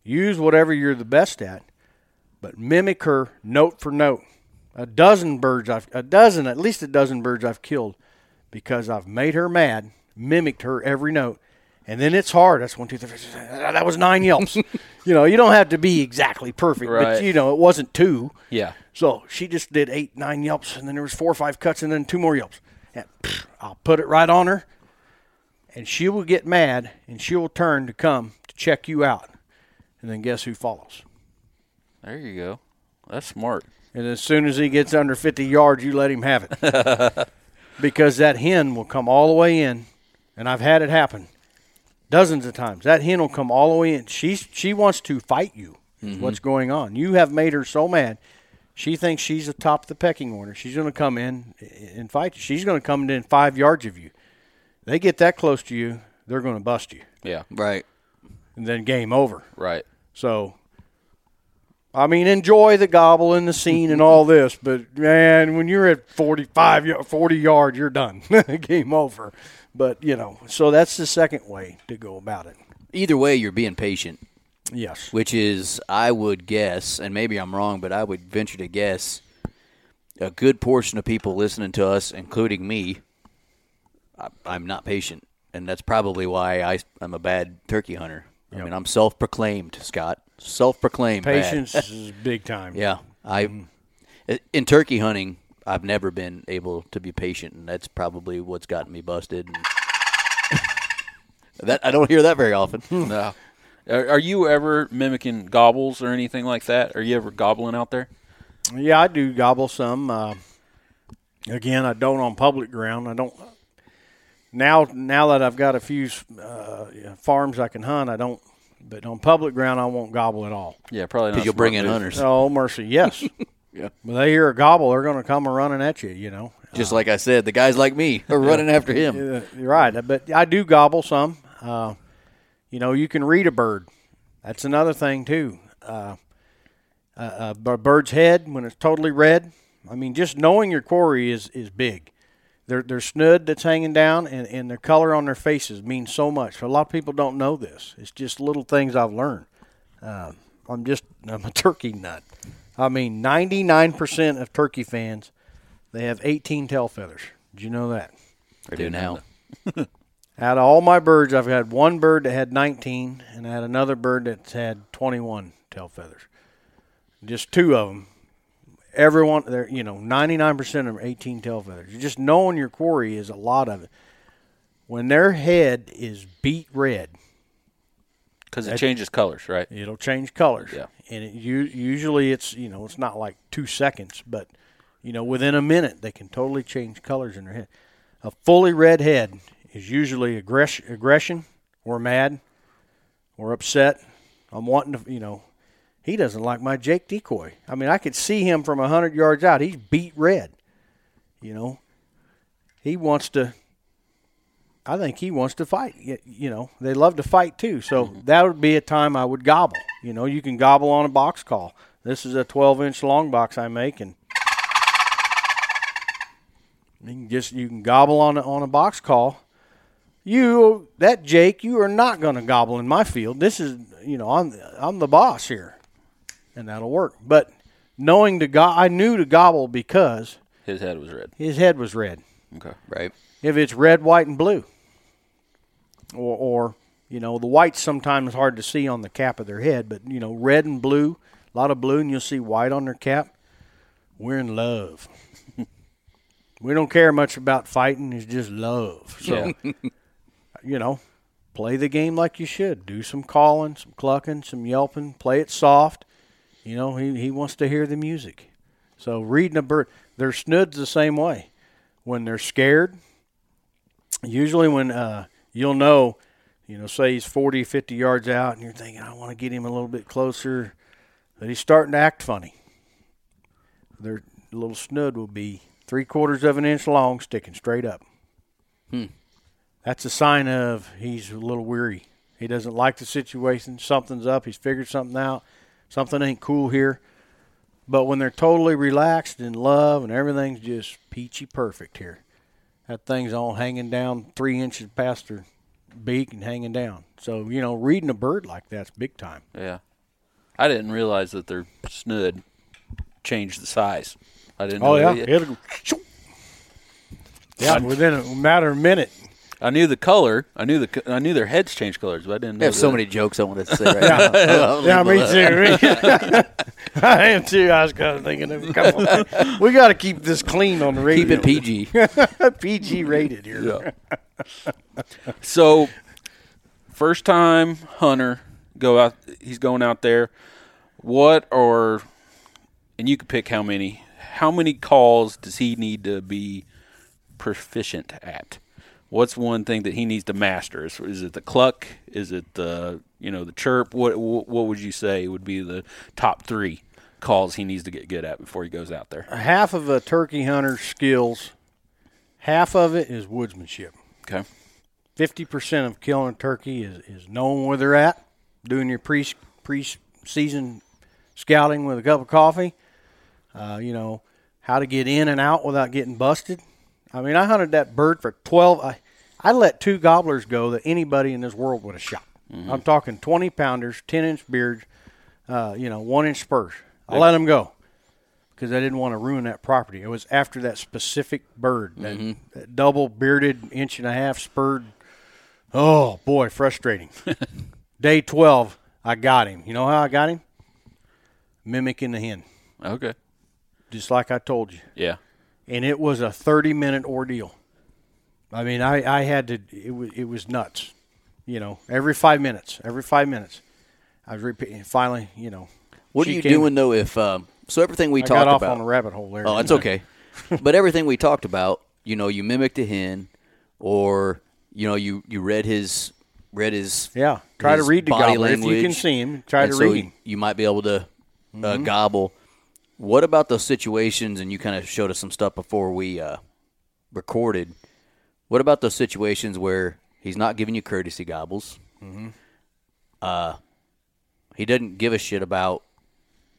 Use whatever you're the best at, but mimic her note for note. A dozen birds I've a dozen, at least a dozen birds I've killed because I've made her mad, mimicked her every note. And then it's hard. That's one, two, three, four. That was nine yelps. you know, you don't have to be exactly perfect, but you know, it wasn't two. Yeah. So she just did eight, nine yelps, and then there was four or five cuts, and then two more yelps. And pfft, I'll put it right on her, and she will get mad, and she will turn to come to check you out, and then guess who follows? There you go. That's smart. And as soon as he gets under 50 yards, you let him have it, because that hen will come all the way in, and I've had it happen dozens of times. That hen will come all the way in. She's she wants to fight you. is mm-hmm. What's going on? You have made her so mad. She thinks she's atop of the pecking order. She's going to come in and fight you. She's going to come in five yards of you. They get that close to you, they're going to bust you, Yeah. Right. and then game over. Right. So, I mean, enjoy the gobble and the scene and all this, but man, when you're at 45, 40 yards, you're done. Game over. But, you know, so that's the second way to go about it. Either way, you're being patient, Yes. which is, I would guess, and maybe I'm wrong, but I would venture to guess a good portion of people listening to us, including me, I, I'm not patient. And that's probably why I, I'm a bad turkey hunter. I mean, I'm self proclaimed, Scott. Self proclaimed. Patience is big time. Yeah, I in turkey hunting, I've never been able to be patient, and that's probably what's gotten me busted. And that I don't hear that very often. No. Are, are you ever mimicking gobbles or anything like that? Are you ever gobbling out there? Yeah, I do gobble some. Uh, again, I don't on public ground. I don't. now now that I've got a few uh, farms I can hunt, I don't. But on public ground, I won't gobble at all. Yeah, probably not. Because you'll bring in hunters. Oh mercy, yes. Yeah. When they hear a gobble, they're going to come running at you. You know. Just like I said, the guys like me are running after him. Uh, you're right, but I do gobble some. Uh, you know, you can read a bird. That's another thing too. Uh, a, a b- bird's head when it's totally red. I mean, just knowing your quarry is is big. Their their snood that's hanging down and, and their color on their faces means so much. A lot of people don't know this. It's just little things I've learned. Uh, I'm just I'm a turkey nut. I mean, 99% of turkey fans they have 18 tail feathers. Did you know that? I do now. Out of all my birds, I've had one bird that had 19, and I had another bird that's had 21 tail feathers. Just two of them. Everyone, they're you know, 99% of them are 18 tail feathers. Just knowing your quarry is a lot of it. When their head is beat red, because it changes colors, right? it'll change colors. Yeah. And it, u- usually it's, you know, it's not like two seconds, but, you know, within a minute, they can totally change colors in their head. A fully red head is usually aggress- aggression or mad or upset. I'm wanting to, you know, he doesn't like my Jake decoy. I mean, I could see him from a 100 yards out. He's beat red. You know, he wants to. I think he wants to fight. You know, they love to fight too. So mm-hmm. that would be a time I would gobble. You know, you can gobble on a box call. This is a 12 inch long box I make, and you can just you can gobble on a, on a box call. You that Jake, you are not going to gobble in my field. This is you know I'm I'm the boss here, and that'll work. But knowing to go, I knew to gobble because His head was red. his head was red. Okay. Right. If it's red, white, and blue, or, or you know, the white's sometimes hard to see on the cap of their head, but you know, red and blue, a lot of blue, and you'll see white on their cap. We're in love. we don't care much about fighting; it's just love. So, you know, play the game like you should. Do some calling, some clucking, some yelping. Play it soft. You know, he he wants to hear the music. So reading a bird, their snoods the same way. When they're scared, usually when uh, you'll know, you know, say he's 40, 50 yards out, and you're thinking, I want to get him a little bit closer, that he's starting to act funny. Their little snood will be three quarters of an inch long, sticking straight up. Hmm. That's a sign of he's a little weary. He doesn't like the situation. Something's up. He's figured something out. Something ain't cool here. But when they're totally relaxed in love and everything's just peachy perfect here, that thing's all hanging down three inches past her beak and hanging down. So, you know, reading a bird like that's big time. Yeah. I didn't realize that their snood changed the size. I didn't oh, know Oh, yeah. It'll yeah, within a matter of a minute. I knew the color. I knew the. I knew their heads changed colors, but I didn't. I know have so that- many jokes I wanted to say right now. Yeah, me too. I am too. I was kind of thinking of a couple. we got to keep this clean on the radio. Keep it PG. PG rated here. So, first time hunter go out. He's going out there. What or, and you could pick how many. How many calls does he need to be proficient at? What's one thing that he needs to master? Is, is it the cluck? Is it the you know the chirp? What what would you say would be the top three calls he needs to get good at before he goes out there? Half of a turkey hunter's skills, half of it is woodsmanship. Okay. Fifty percent of killing a turkey is, is knowing where they're at, doing your pre pre season scouting with a cup of coffee. Uh, you know how to get in and out without getting busted. I mean, I hunted that bird for twelve. I, I let two gobblers go that anybody in this world would have shot. I'm talking twenty pounders, ten inch beards, uh, you know, one inch spurs. I let them go because I didn't want to ruin that property. It was after that specific bird, that, that double bearded inch and a half spurred. Oh boy, frustrating. Day twelve, I got him. You know how I got him? Mimicking the hen, Okay. just like I told you. Yeah. And it was a thirty minute ordeal. I mean, I, I had to. It was it was nuts. You know, every five minutes, every five minutes, I was repeating. Finally, you know, What are you came- doing though? If um, so, everything we I talked got off about. on a rabbit hole there. Oh, it's okay. but everything we talked about, you know, you mimicked a hen, or you know, you you read his read his Yeah, try to read the body gobbler if you can see him. Try and to so read him. You might be able to uh, Mm-hmm. gobble. What about those situations? And you kind of showed us some stuff before we uh, recorded. What about those situations where he's not giving you courtesy gobbles? Mm-hmm. Uh, he doesn't give a shit about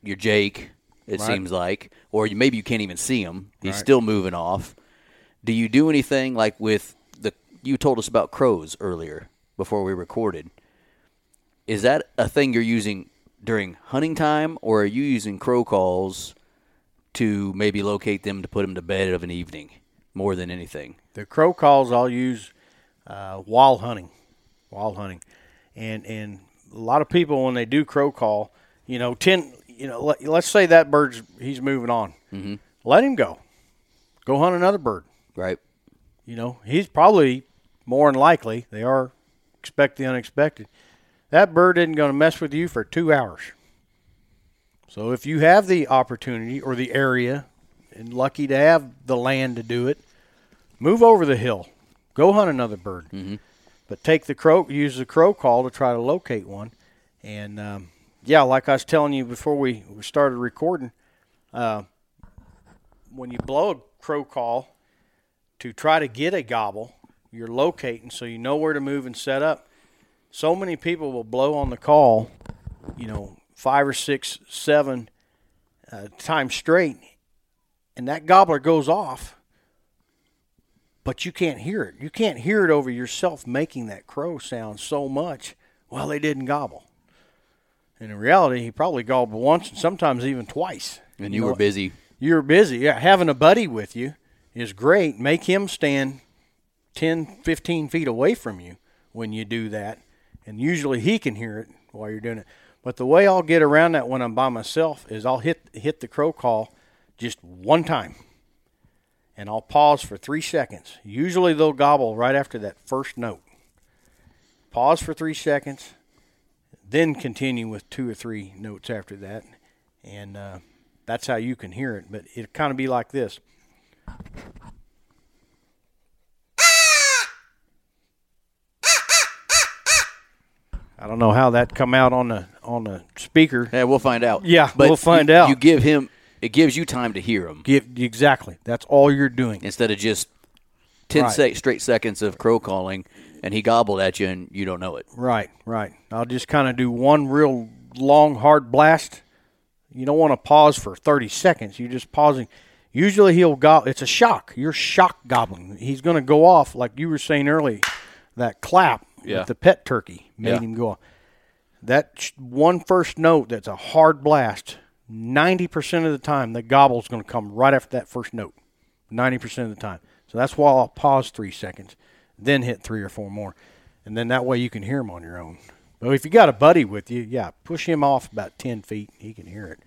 your Jake. It Right. seems like, or you, maybe you can't even see him. He's Right. still moving off. Do you do anything like with the? You told us about crows earlier before we recorded. Is that a thing you're using during hunting time, or are you using crow calls to maybe locate them to put them to bed of an evening more than anything? The crow calls I'll use uh, while hunting, while hunting, and and a lot of people when they do crow call, you know, ten, you know, let, let's say that bird's he's moving on, mm-hmm. let him go, go hunt another bird. Right. You know, he's probably more than likely they are expect the unexpected. That bird isn't going to mess with you for two hours. So if you have the opportunity or the area, and lucky to have the land to do it, move over the hill, go hunt another bird. Mm-hmm. But take the crow, use the crow call to try to locate one. And um, yeah, like I was telling you before we, we started recording, uh, when you blow a crow call to try to get a gobble, you're locating so you know where to move and set up. So many people will blow on the call, you know, five or six, seven uh, times straight, and that gobbler goes off, but you can't hear it. You can't hear it over yourself making that crow sound so much. Well, they didn't gobble. And in reality, he probably gobbled once and sometimes even twice. And you know, were busy. You were busy. Yeah, having a buddy with you is great. Make him stand 10, 15 feet away from you when you do that. And usually he can hear it while you're doing it. But the way I'll get around that when I'm by myself is I'll hit hit the crow call just one time. And I'll pause for three seconds. Usually they'll gobble right after that first note. Pause for three seconds, then continue with two or three notes after that. And uh, that's how you can hear it. But it kind of be like this. I don't know how that come out on the on the speaker. Yeah, we'll find out. Yeah, but we'll find you- out. You give him. It gives you time to hear him Give exactly. That's all you're doing. instead of just ten Right. sec- straight seconds of crow calling, and he gobbled at you and you don't know it. Right, right. I'll just kind of do one real long, hard blast. You don't want to pause for 30 seconds. You're just pausing. Usually he'll go. It's a shock. You're shock gobbling. He's going to go off like you were saying earlier. That clap Yeah. with the pet turkey made Yeah. him go off. That one first note that's a hard blast. 90% of the time, the gobble's going to come right after that first note. 90% of the time. So that's why I'll pause three seconds, then hit three or four more. And then that way you can hear them on your own. But if you got a buddy with you, yeah, push him off about 10 feet. He can hear it.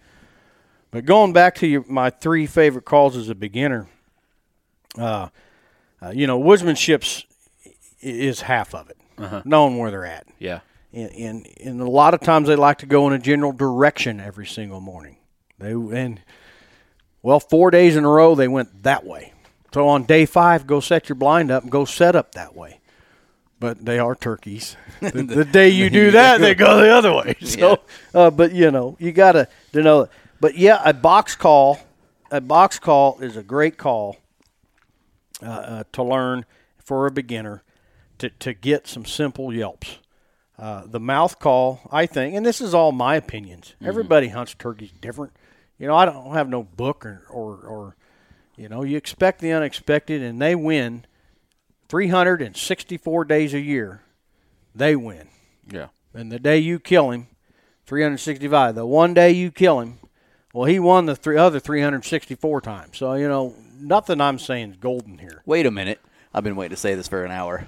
But going back to your, my three favorite calls as a beginner, uh, uh, you know, woodsmanship's is half of it, knowing where they're at. Yeah. And, and and a lot of times they like to go in a general direction every single morning. They and well, four days in a row they went that way. So on day five, go set your blind up and go set up that way. But they are turkeys. the, the day you do that, they go the other way. So, uh, but you know, you gotta to know. But yeah, a box call, a box call is a great call uh, uh, to learn for a beginner to to get some simple yelps. Uh, the mouth call, I think, and this is all my opinions. Everybody hunts turkeys different. You know, I don't have no book or, or, or, you know, you expect the unexpected, and they win 364 days a year. They win. Yeah. And the day you kill him, 365. The one day you kill him, well, he won the three other 364 times. So, you know, nothing I'm saying is golden here. Wait a minute. I've been waiting to say this for an hour.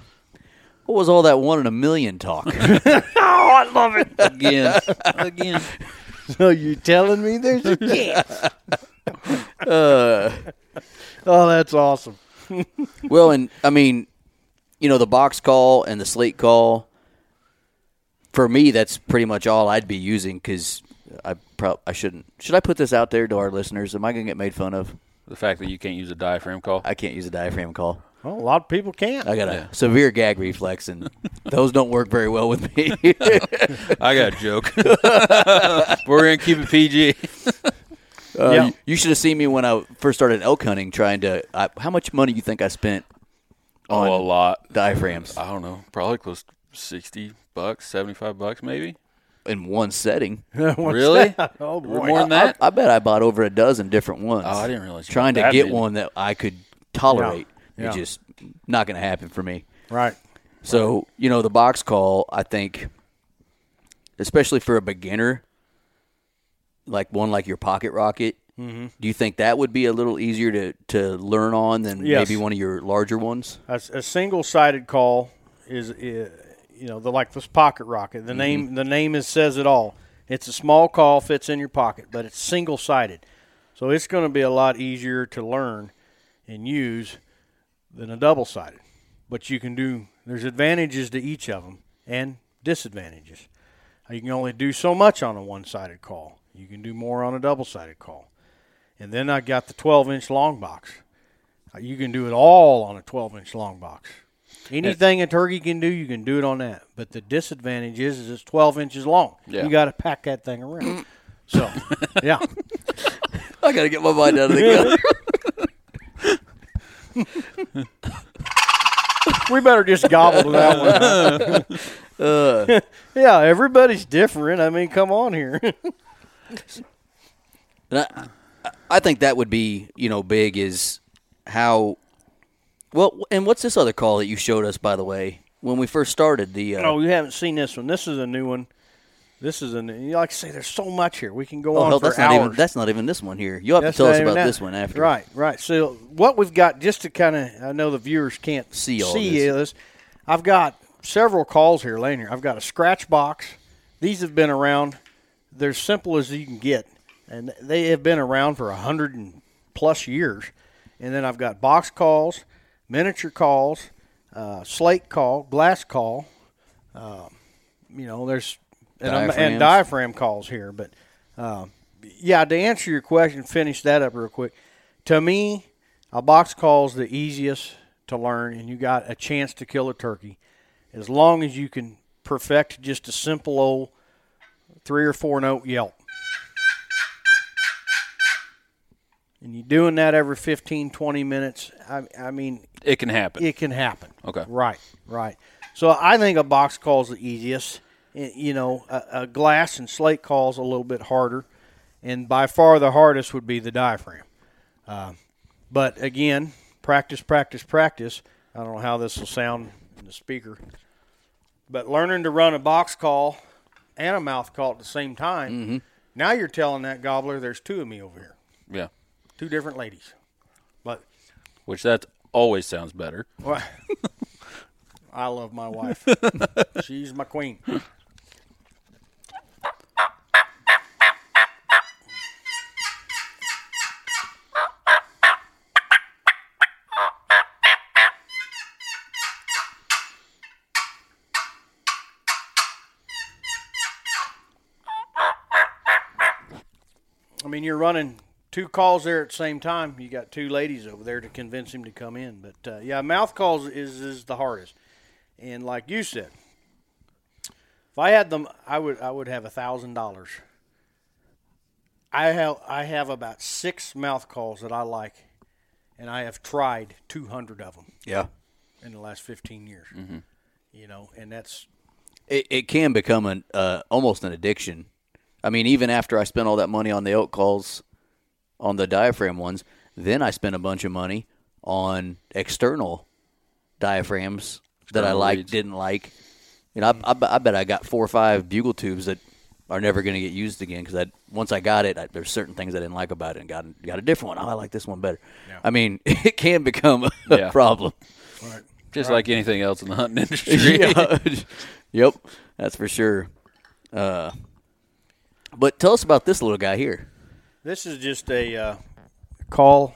What was all that one in a million talk? Oh, I love it. Again. Again. so you're telling me there's a chance? Uh, Oh, that's awesome. well, and I mean, you know, the box call and the slate call. For me, that's pretty much all I'd be using because I prob- I shouldn't. Should I put this out there to our listeners? Am I going to get made fun of? The fact that you can't use a diaphragm call. I can't use a diaphragm call. Well, a lot of people can't. I got a severe gag reflex, and those don't work very well with me. I got a joke. We're gonna keep it PG. Uh, Yeah. you, you should have seen me when I first started elk hunting. Trying to, I, how much money you think I spent on Oh, a lot. diaphragms I don't know. Probably close to sixty bucks, seventy five bucks, maybe. in one setting? What's Really? that? Oh boy. More than that? I bet I bought over a dozen different ones. Oh, I didn't realize. you Trying to that get many. one that I could tolerate. Yeah. It's just not going to happen for me. Right. So, you know, the box call, I think, especially for a beginner, like one like your pocket rocket, Mm-hmm. do you think that would be a little easier to, to learn on than Yes. maybe one of your larger ones? A, a single-sided call is, uh, you know, the like this pocket rocket. Mm-hmm. The name the name is says it all. It's a small call, fits in your pocket, but it's single-sided, so it's going to be a lot easier to learn and use than a double-sided. But you can do. There's advantages to each of them and disadvantages. You can only do so much on a one-sided call. You can do more on a double-sided call. And then I got the 12-inch long box. Uh, You can do it all on a 12 inch long box. Anything a turkey can do, you can do it on that. But the disadvantage is, is it's 12 inches long. Yeah. You got to pack that thing around. so, yeah. I got to get my mind out of the gun. We better just gobble to that one. Uh, yeah, everybody's different. I mean, come on here. I, I think that would be, you know, big is how. Well, and what's this other call that you showed us, by the way, when we first started the? Uh, oh, you haven't seen this one. This is a new one. This is a new, you like I say, there's so much here. We can go oh, on hell, for that's hours. not even that's not even this one here. You'll have That's to tell us about that. this one after. Right, right. So what we've got, just to kind of, I know the viewers can't See all see this. this. I've got several calls here laying here. I've got a scratch box. These have been around. They're as simple as you can get, and they have been around for a hundred and plus years. And then I've got box calls, miniature calls, uh, slate call, glass call. Uh, you know, there's and, and diaphragm calls here, but uh, yeah, to answer your question, finish that up real quick. To me, a box call is the easiest to learn, and you got a chance to kill a turkey as long as you can perfect just a simple old three or four note yelp. And you're doing that every 15, 20 minutes. I, I mean, It can happen. it can happen. Okay. Right, right. So I think a box call is the easiest. You know, a, a glass and slate calls a little bit harder, and by far the hardest would be the diaphragm. Uh, but again, practice, practice, practice. I don't know how this will sound in the speaker, but learning to run a box call and a mouth call at the same time. Now you're telling that gobbler there's two of me over here, yeah. two different ladies. But Which that always sounds better. Well, I love my wife. She's my queen. You're running two calls there at the same time. You got two ladies over there to convince him to come in. But uh, yeah, mouth calls is is the hardest. And like you said, if I had them, I would I would have a thousand dollars. I have I have about six mouth calls that I like, and I have tried two hundred of them Yeah. in the last fifteen years. You know, and that's It, it can become an uh, almost an addiction. I mean, even after I spent all that money on the elk calls, on the diaphragm ones, then I spent a bunch of money on external diaphragms that I External liked, leads. didn't like. You know, I, I, bet- I bet I got four or five bugle tubes that are never going to get used again because I once I got it, I, there's certain things I didn't like about it, and got got a different one. Oh, I like this one better. I mean, it can become a Yeah. problem. Just like anything else in the hunting industry. Yeah. yep, that's for sure. Uh, but tell us about this little guy here. This is just a uh, call.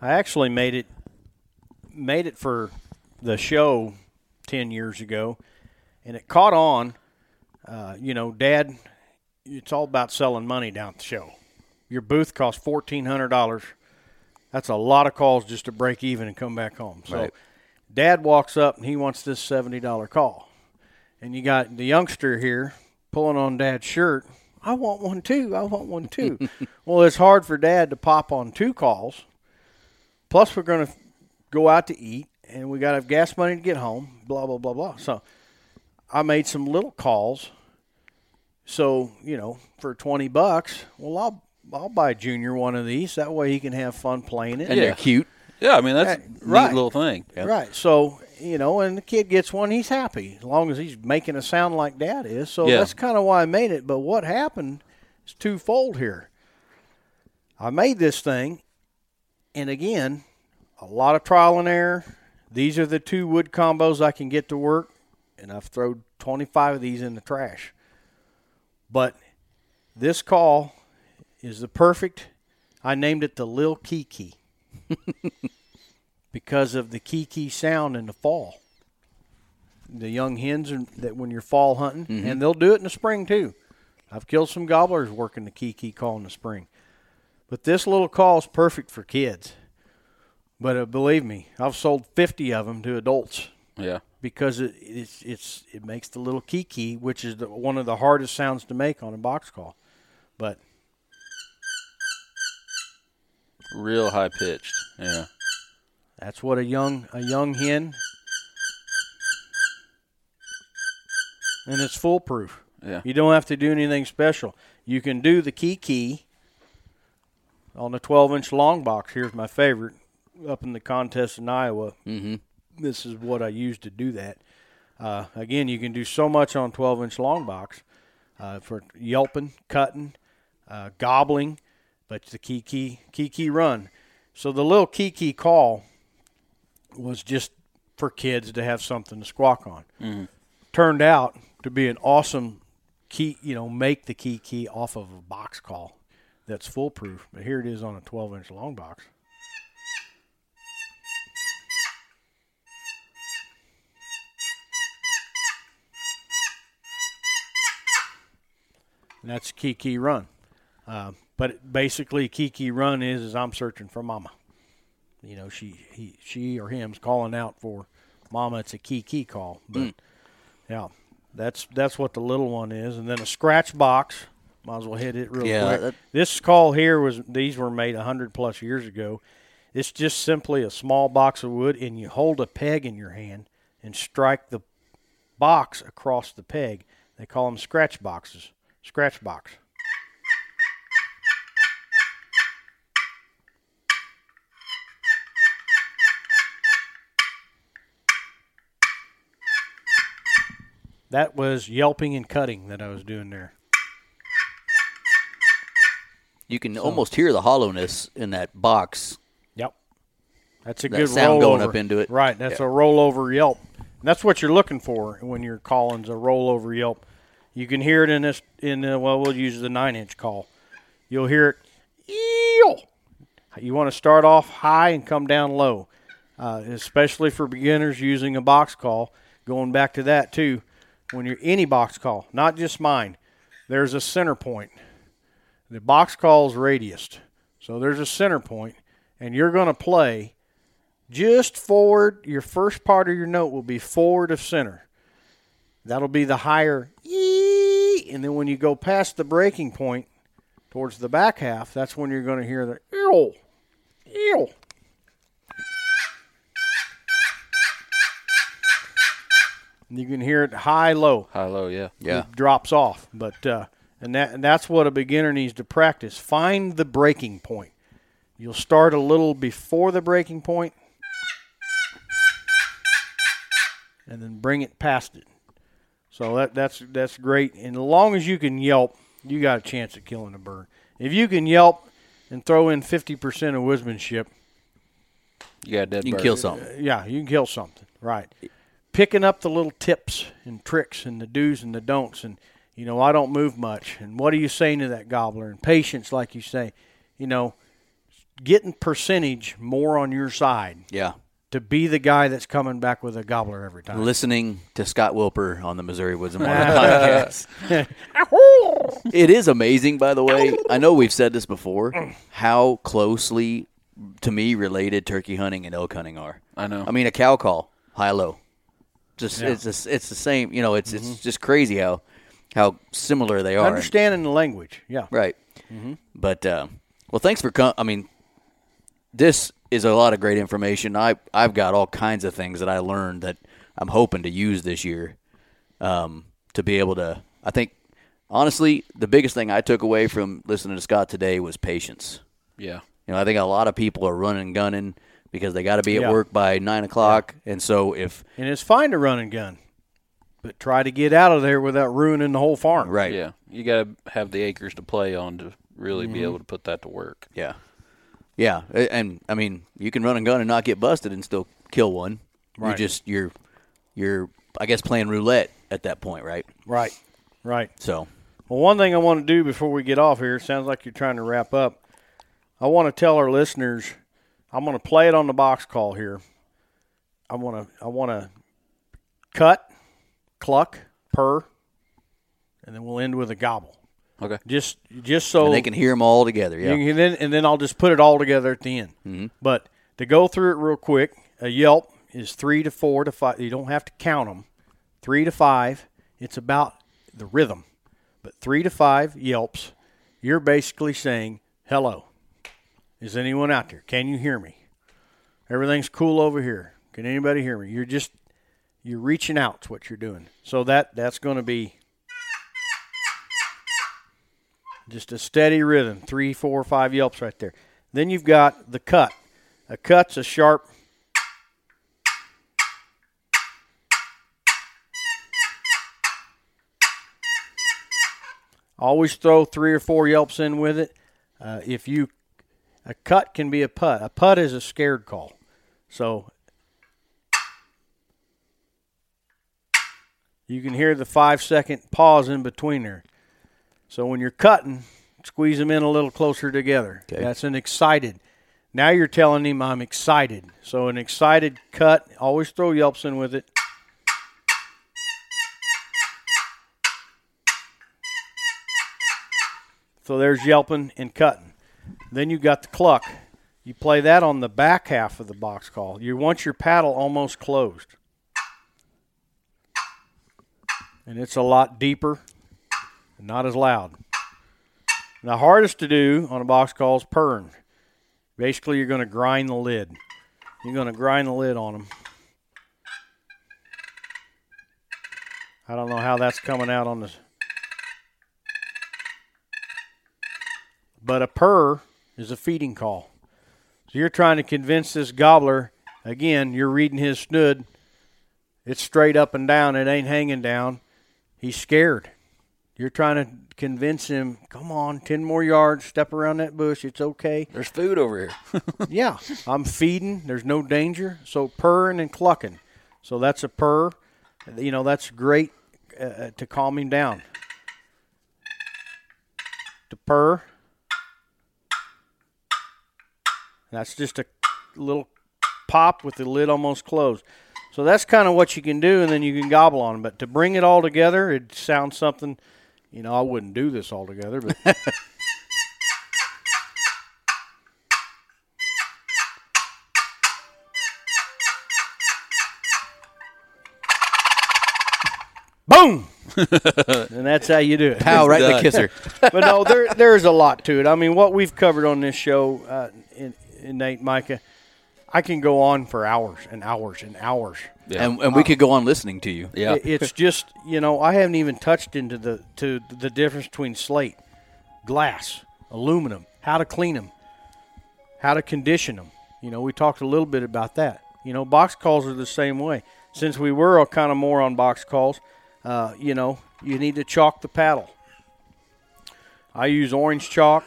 I actually made it made it for the show ten years ago, and it caught on. Uh, you know, Dad, it's all about selling money down at the show. Your booth costs fourteen hundred dollars. That's a lot of calls just to break even and come back home. So Right. Dad walks up and he wants this seventy dollar call, and you got the youngster here pulling on Dad's shirt. I want one too. I want one too. well, it's hard for Dad to pop on two calls. Plus, we're going to go out to eat, and we got to have gas money to get home. Blah blah blah blah. So, I made some little calls. So you know, for twenty bucks, well, I'll I'll buy Junior one of these. That way he can have fun playing it. And they're Yeah. cute. Yeah, I mean that's a right. neat little thing. Yep. Right. So, you know, and the kid gets one, he's happy as long as he's making a sound like dad is. So Yeah. that's kind of why I made it. But what happened is twofold here. I made this thing, and again, a lot of trial and error. These are the two wood combos I can get to work, and I've thrown 25 of these in the trash. But this call is the perfect. I named it the Lil Kiki because of the kiki sound in the fall. The young hens are, that when you're fall hunting, and they'll do it in the spring too. I've killed some gobblers working the kiki call in the spring, but this little call is perfect for kids. But uh, believe me, I've sold 50 of them to adults Yeah. because it it's, it's it makes the little kiki, which is the, one of the hardest sounds to make on a box call. But Real high pitched. Yeah. That's what a young a young hen, and it's foolproof. Yeah. You don't have to do anything special. You can do the key key on the 12 inch long box. Here's my favorite up in the contest in Iowa. Mm-hmm. This is what I use to do that. Uh, again, you can do so much on 12 inch long box uh, for yelping, cutting, uh, gobbling, but the key key key key run. So the little key key call was just for kids to have something to squawk on. Turned out to be an awesome key, you know, make the key key off of a box call that's foolproof. But here it is on a 12 inch long box. And that's Kiki Run. Uh, but basically, Kiki Run is is I'm searching for Mama. You know, she he she or him's calling out for Mama. It's a key key call, but mm. yeah, that's that's what the little one is. And then a scratch box. Might as well hit it real Yeah, quick. that- this call here was these were made hundred plus years ago. It's just simply a small box of wood, and you hold a peg in your hand and strike the box across the peg. They call them scratch boxes. Scratch box. That was yelping and cutting that I was doing there. You can almost hear the hollowness in that box. Yep. That's a That good sound going rollover. up into it. Right. That's Yeah. a rollover yelp. And that's what you're looking for when you're calling a rollover yelp. You can hear it in this in the, well we'll use the nine inch call. You'll hear it eel. You want to start off high and come down low, uh, especially for beginners using a box call. Going back to that too, when you're any box call, not just mine, there's a center point. The box call is radiused, so there's a center point, and you're going to play just forward. Your first part of your note will be forward of center. That'll be the higher and then when you go past the breaking point towards the back half, that's when you're going to hear the eel, eel. You can hear it high, low High low, yeah. Yeah. it drops off. But uh, and that and that's what a beginner needs to practice. Find the breaking point. You'll start a little before the breaking point, and then bring it past it. So that that's that's great. And as long as you can yelp, you got a chance at killing a bird. If you can yelp and throw in fifty percent of woodsmanship, You got a dead You can bird. kill something. yeah, you can kill something. Right. Picking up the little tips and tricks and the do's and the don'ts and you know, I don't move much. And what are you saying to that gobbler? And patience, like you say, you know, getting percentage more on your side Yeah. to be the guy that's coming back with a gobbler every time. Listening to Scott Wilper on the Missouri Woods and Water podcast. it is amazing, by the way. I know we've said this before, how closely, to me, related turkey hunting and elk hunting are. I know. I mean, a cow call. high low. Just it's just, it's the same. You know, it's it's just crazy how how similar they are. Understanding the language, yeah. Right. But uh, well, thanks for com- I mean, this is a lot of great information. I I've got all kinds of things that I learned that I'm hoping to use this year um, to be able to. I think honestly, the biggest thing I took away from listening to Scott today was patience. Yeah. You know, I think a lot of people are running gunning because they got to be at Yeah. work by nine o'clock, and so if And it's fine to run and gun, but try to get out of there without ruining the whole farm. right, Yeah. You got to have the acres to play on to really be mm-hmm. able to put that to work. Yeah. Yeah, and I mean, you can run a gun and not get busted and still kill one. You Right. just you're you're I guess playing roulette at that point, right? Right, right. So, Well, one thing I want to do before we get off here, sounds like you're trying to wrap up. I want to tell our listeners, I'm going to play it on the box call here. I want to, I want to cut, cluck, purr, and then we'll end with a gobble. Okay. Just, just so and they can hear them all together, yeah. You can then, and then I'll just put it all together at the end. Mm-hmm. But to go through it real quick, a Yelp is three to four to five. You don't have to count them. Three to five. It's about the rhythm. But three to five Yelps, you're basically saying, hello. Is anyone out there? Can you hear me? Everything's cool over here. Can anybody hear me? You're just, you're reaching out to what you're doing. So that, that's going to be just a steady rhythm. Three, four, five yelps right there. Then you've got the cut. A cut's a sharp. Always throw three or four yelps in with it. Uh, if you, a cut can be a putt. A putt is a scared call. So you can hear the five second pause in between there. So when you're cutting, squeeze them in a little closer together. Okay. That's an excited. Now you're telling him I'm excited. So an excited cut, always throw yelps in with it. So there's yelping and cutting. Then you got the cluck. You play that on the back half of the box call. You want your paddle almost closed. And it's a lot deeper and not as loud. The hardest to do on a box call is purring. Basically, you're going to grind the lid. You're going to grind the lid on them. I don't know how that's coming out on this. But a purr is a feeding call. So you're trying to convince this gobbler, again, you're reading his snood. It's straight up and down, it ain't hanging down. He's scared. You're trying to convince him, come on, 10 more yards, step around that bush, it's okay. There's food over here. Yeah, I'm feeding. There's no danger. So purring and clucking. So that's a purr. You know, that's great uh, to calm him down. To purr. That's just a little pop with the lid almost closed. So that's kind of what you can do, and then you can gobble on them. But to bring it all together, it sounds something. You know, I wouldn't do this all together, but boom, and that's how you do it. Pow, right in the kisser. but no, there there's a lot to it. I mean, what we've covered on this show, uh, in, in Nate Micah, I can go on for hours and hours and hours. Yeah. and and we could go on listening to you. yeah. It's just you know I haven't even touched into the to the difference between slate, glass, aluminum, how to clean them, how to condition them. You know, we talked a little bit about that. You know, box calls are the same way. Since we were kind of more on box calls, uh, you know, you need to chalk the paddle. I use orange chalk.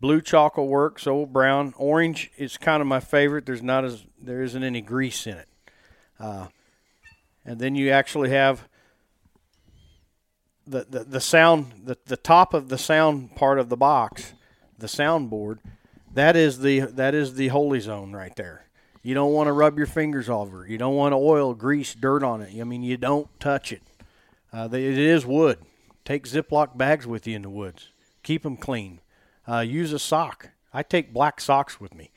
Blue chalk will work. So brown. Orange is kind of my favorite. There's not as there isn't any grease in it. Uh, and then you actually have the, the, the sound the, the top of the sound part of the box, the soundboard, that is the that is the holy zone right there. You don't want to rub your fingers over. You don't want to oil, grease, dirt on it. I mean, you don't touch it. Uh, it is wood. Take Ziploc bags with you in the woods. Keep them clean. Uh, use a sock. I take black socks with me.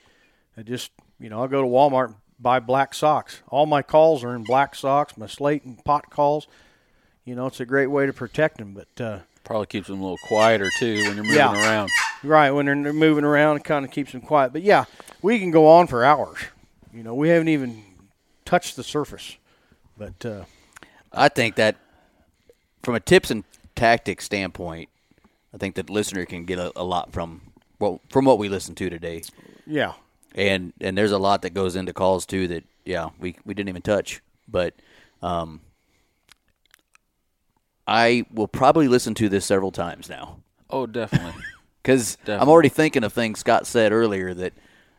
I just, you know, I'll go to Walmart, and buy black socks. All my calls are in black socks. My slate and pot calls. You know, it's a great way to protect them. But uh, Probably keeps them a little quieter too when you're moving Yeah. around. right when they're, they're moving around, it kind of keeps them quiet. But yeah, we can go on for hours. You know, we haven't even touched the surface. But uh, I think that from a tips and tactics standpoint, I think that listener can get a, a lot from well from what we listened to today. yeah, and and there's a lot that goes into calls too that yeah we we didn't even touch but um i will probably listen to this several times now Oh, definitely. because i'm already thinking of things scott said earlier that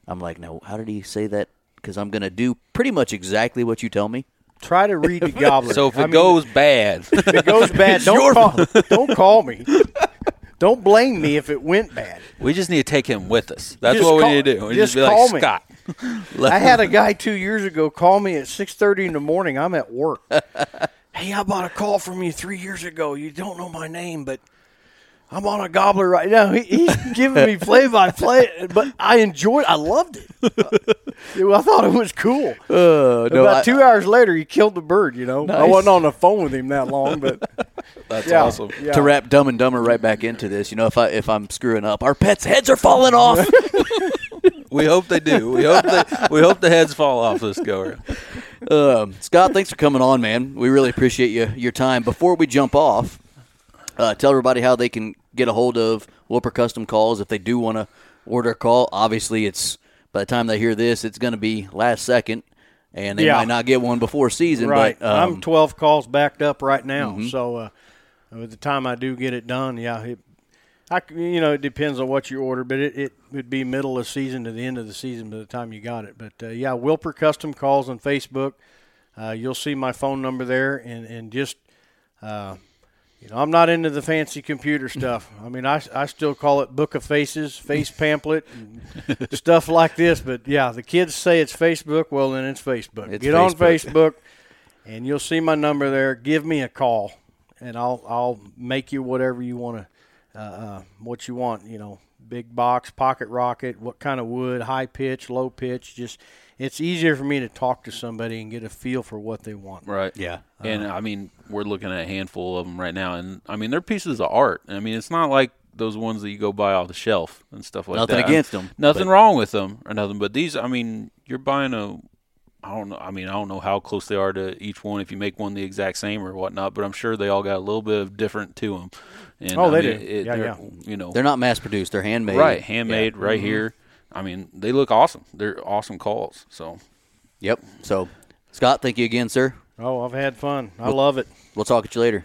i'm like no how did he say that because i'm gonna do pretty much exactly what you tell me try to read the gobbler. so if it I mean, goes bad, if it goes bad, don't call, don't call me. Don't blame me if it went bad. we just need to take him with us. That's Just what call- we need to do. We just just, be like call me. Scott. I had a guy two years ago call me at six thirty in the morning. I'm at work. hey, I bought a call from you three years ago. You don't know my name, but I'm on a gobbler right now. He, he's giving me play by play, but I enjoyed. I loved it. I thought it was cool. uh, About two hours later, he killed the bird. You know, I wasn't on the phone with him that long, but That's yeah, awesome. yeah. to wrap dumb and dumber right back into this you know if i if i'm screwing up our pets heads are falling off We hope they do. We hope they, we hope the heads fall off this goer. Um, Scott, thanks for coming on, man. We really appreciate you your time. Before we jump off, uh, tell everybody how they can get a hold of Wilper Custom Calls if they do want to order a call. Obviously, it's by the time they hear this, it's going to be last second, and they Yeah. might not get one before season. Right. But um, I'm 12 calls backed up right now. So uh, by the time I do get it done, yeah, it, I, you know, it depends on what you order, but it, it would be middle of season to the end of the season by the time you got it. But uh, yeah, Wilper Custom Calls on Facebook. Uh, you'll see my phone number there, and and just. Uh, you know, I'm not into the fancy computer stuff. I mean, I, I still call it Book of Faces, face pamphlet, and stuff like this. But yeah, the kids say it's Facebook. Well, then it's Facebook. It's Get on Facebook. Facebook, and you'll see my number there. Give me a call, and I'll I'll make you whatever you want to, uh, uh, what you want. You know, big box, pocket rocket, what kind of wood, high pitch, low pitch. Just it's easier for me to talk to somebody and get a feel for what they want. Right. yeah, And I mean, we're looking at a handful of them right now, and I mean, they're pieces of art. I mean, it's not like those ones that you go buy off the shelf and stuff like that. Nothing against them. Nothing but- wrong with them or nothing. But these, I mean, you're buying a. I don't know. I mean, I don't know how close they are to each one. If you make one the exact same or whatnot, but I'm sure they all got a little bit of different to them. And, Oh, I they mean, do. It, Yeah, yeah. You know, they're not mass produced; they're handmade. right, handmade, Yeah. right mm-hmm. here. I mean, they look awesome. They're awesome calls. So Yep. So, Scott, thank you again, sir. Oh, I've had fun. I love it. We'll talk at you later.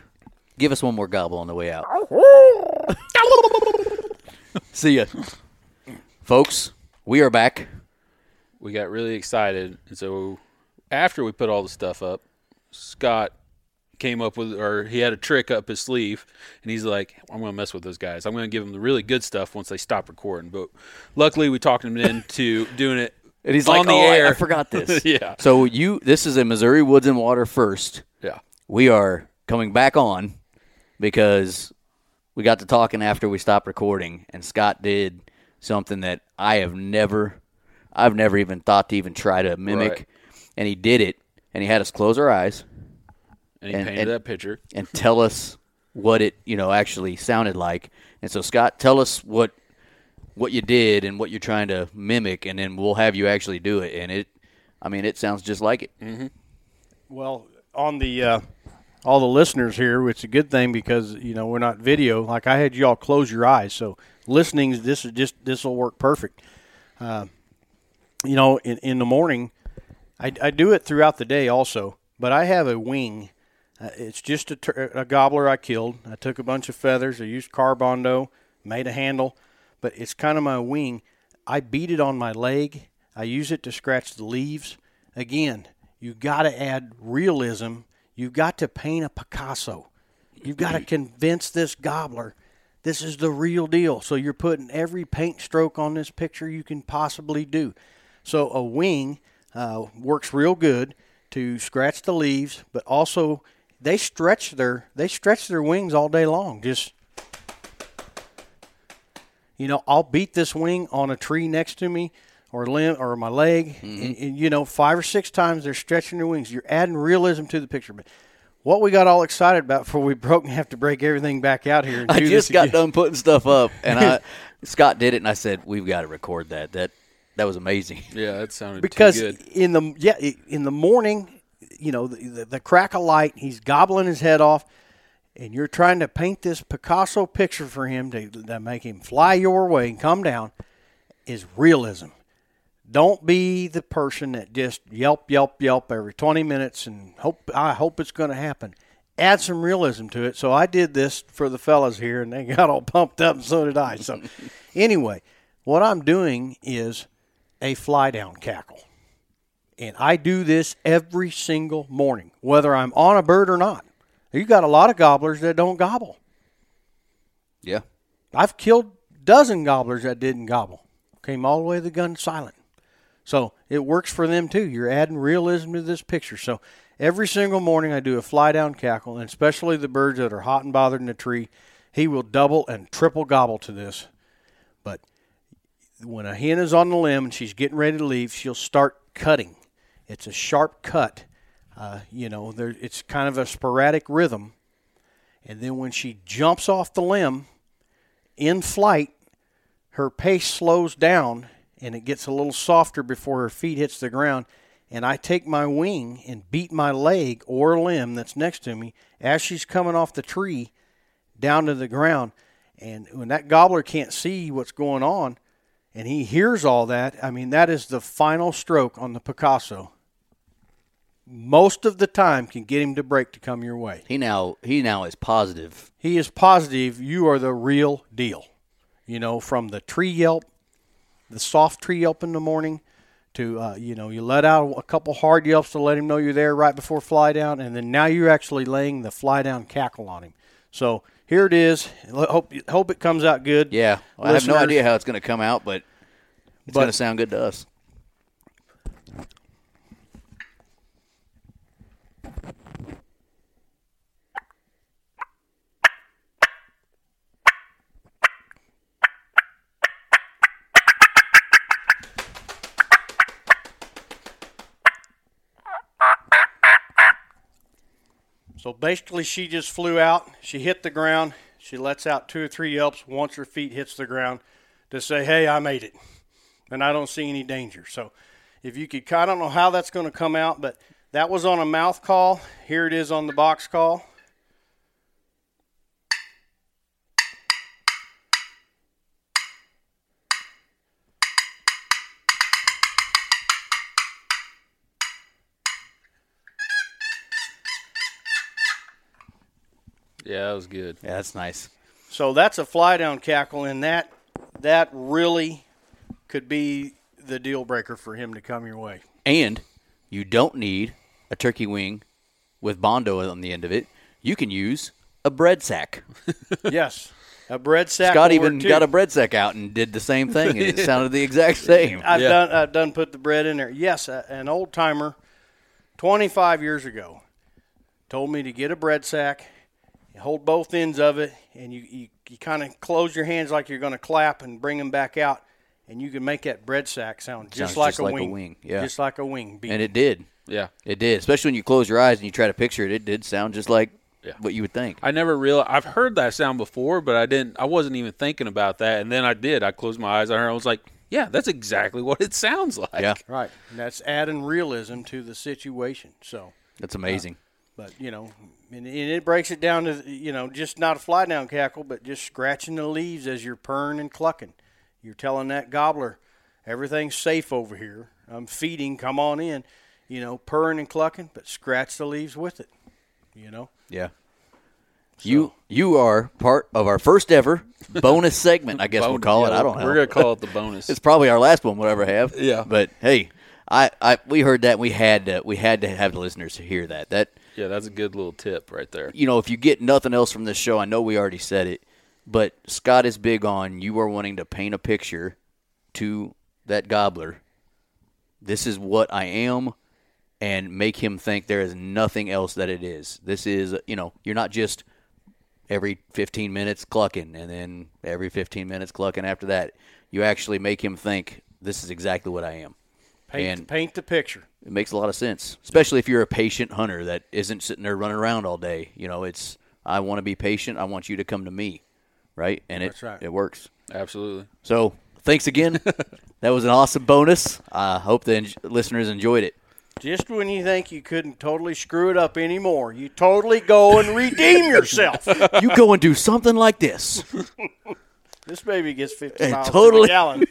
Give us one more gobble on the way out. See ya, folks. We are back. We got really excited. And so after we put all the stuff up, Scott came up with, or he had a trick up his sleeve, and he's like, "I'm going to mess with those guys. I'm going to give them the really good stuff once they stop recording." But luckily, we talked him into doing it. And he's on like, the "Oh, I- air. I forgot this." yeah, So you, this is a Missouri Woods and Water first. yeah. We are coming back on because we got to talking after we stopped recording, and Scott did something that I have never, I've never even thought to even try to mimic, Right. and he did it, and he had us close our eyes And he And- painted and- that picture. and tell us what it, you know, actually sounded like. And so, Scott, tell us what what you did and what you're trying to mimic, and then we'll have you actually do it. And it, I mean, it sounds just like it. Well, on the uh, all the listeners here, it's a good thing because you know we're not video. Like I had you all close your eyes, so listening, this is just this will work perfect. Uh, you know, in in the morning, I, I do it throughout the day also, but I have a wing. Uh, it's just a, tur- a gobbler I killed. I took a bunch of feathers. I used carbondo, made a handle, but it's kind of my wing. I beat it on my leg. I use it to scratch the leaves. Again, you got to add realism. You've got to paint a Picasso. You've got to convince this gobbler this is the real deal. So you're putting every paint stroke on this picture you can possibly do. So a wing uh, works real good to scratch the leaves, but also they stretch their they stretch their wings all day long. Just you know, I'll beat this wing on a tree next to me or limb or my leg, Mm-hmm. and, and, you know, five or six times they're stretching their wings. You're adding realism to the picture. But what we got all excited about before we broke and have to break everything back out here. And I just got again. done putting stuff up, and I Scott did it, and I said we've got to record that. That that was amazing. Yeah, that sounded because in the yeah in the morning, you know, the, the, the crack of light, he's gobbling his head off, and you're trying to paint this Picasso picture for him to, to make him fly your way and come down. Is realism. Don't be the person that just yelp, yelp, yelp every 20 minutes and hope I hope it's going to happen. Add some realism to it. So I did this for the fellas here, and they got all pumped up, and so did I. So anyway, what I'm doing is a fly down cackle. And I do this every single morning, whether I'm on a bird or not. You got a lot of gobblers that don't gobble. Yeah, I've killed dozen gobblers that didn't gobble. Came all the way to the gun silent. So it works for them too. You're adding realism to this picture. So every single morning I do a fly down cackle, and especially the birds that are hot and bothered in the tree, he will double and triple gobble to this. When a hen is on the limb and she's getting ready to leave, she'll start cutting. It's a sharp cut. Uh, you know, there, it's kind of a sporadic rhythm. And then when she jumps off the limb in flight, her pace slows down and it gets a little softer before her feet hits the ground. And I take my wing and beat my leg or limb that's next to me as she's coming off the tree down to the ground. And when that gobbler can't see what's going on and he hears all that, I mean, that is the final stroke on the Picasso. Most of the time can get him to break to come your way. he now he now is positive. He is positive you are the real deal. You know, from the tree yelp, the soft tree yelp in the morning, to uh, you know, you let out a couple hard yelps to let him know you're there right before fly down, and then now you're actually laying the fly down cackle on him. So here it is. Hope hope it comes out good. Yeah, I have no idea how it's going to come out, but it's going to sound good to us. So basically, she just flew out. She hit the ground. She lets out two or three yelps once her feet hits the ground to say, "Hey, I made it," and I don't see any danger. So, if you could, I don't know how that's going to come out, but that was on a mouth call. Here it is on the box call. Yeah, that was good. Yeah, that's nice. So that's a fly down cackle, and that that really could be the deal breaker for him to come your way. And you don't need a turkey wing with bondo on the end of it. You can use a bread sack. yes, a bread sack. Scott even work, got a bread sack out and did the same thing, and it sounded the exact same. I've Yeah. done I've done put the bread in there. Yes, a, an old timer, 25 years ago, told me to get a bread sack, hold both ends of it, and you you, you kind of close your hands like you're going to clap and bring them back out, and you can make that bread sack sound just, Sounds like, just a, like a wing. wing, yeah. just like a wing. Beat. And it did. Yeah. It did. Especially when you close your eyes and you try to picture it, it did sound just like Yeah. what you would think. I never realized I've heard that sound before, but I didn't. I wasn't even thinking about that, and then I did. I closed my eyes. I heard. I was like, "Yeah, that's exactly what it sounds like." Yeah, right, and that's adding realism to the situation. So. that's amazing. Uh, but you know, and, and it breaks it down to you know just not a fly down cackle, but just scratching the leaves as you're purring and clucking. You're telling that gobbler, everything's safe over here. I'm feeding. Come on in. You know, purring and clucking, but scratch the leaves with it. You know. yeah. You you are part of our first ever bonus segment. I guess we'll Bon- call it. I don't know. We're gonna call it the bonus. It's probably our last one we'll ever have. Yeah. But hey, I, I we heard that we had to, we had to have the listeners hear that. That yeah, that's a good little tip right there. you know, if you get nothing else from this show, I know we already said it, but Scott is big on you are wanting to paint a picture to that gobbler. This is what I am, and make him think there is nothing else that it is. This is, you know, you're not just every 15 minutes clucking and then every 15 minutes clucking after that. You actually make him think this is exactly what I am. Paint, And- paint the picture. It makes a lot of sense, especially if you're a patient hunter that isn't sitting there running around all day. You know, it's I want to be patient. I want you to come to me, right? And it That's right. it works. Absolutely. So thanks again. that was an awesome bonus. I hope the en- listeners enjoyed it. Just when you think you couldn't totally screw it up anymore, you totally go and redeem yourself. You go and do something like this. This baby gets 50 Hey, miles totally. to the gallon.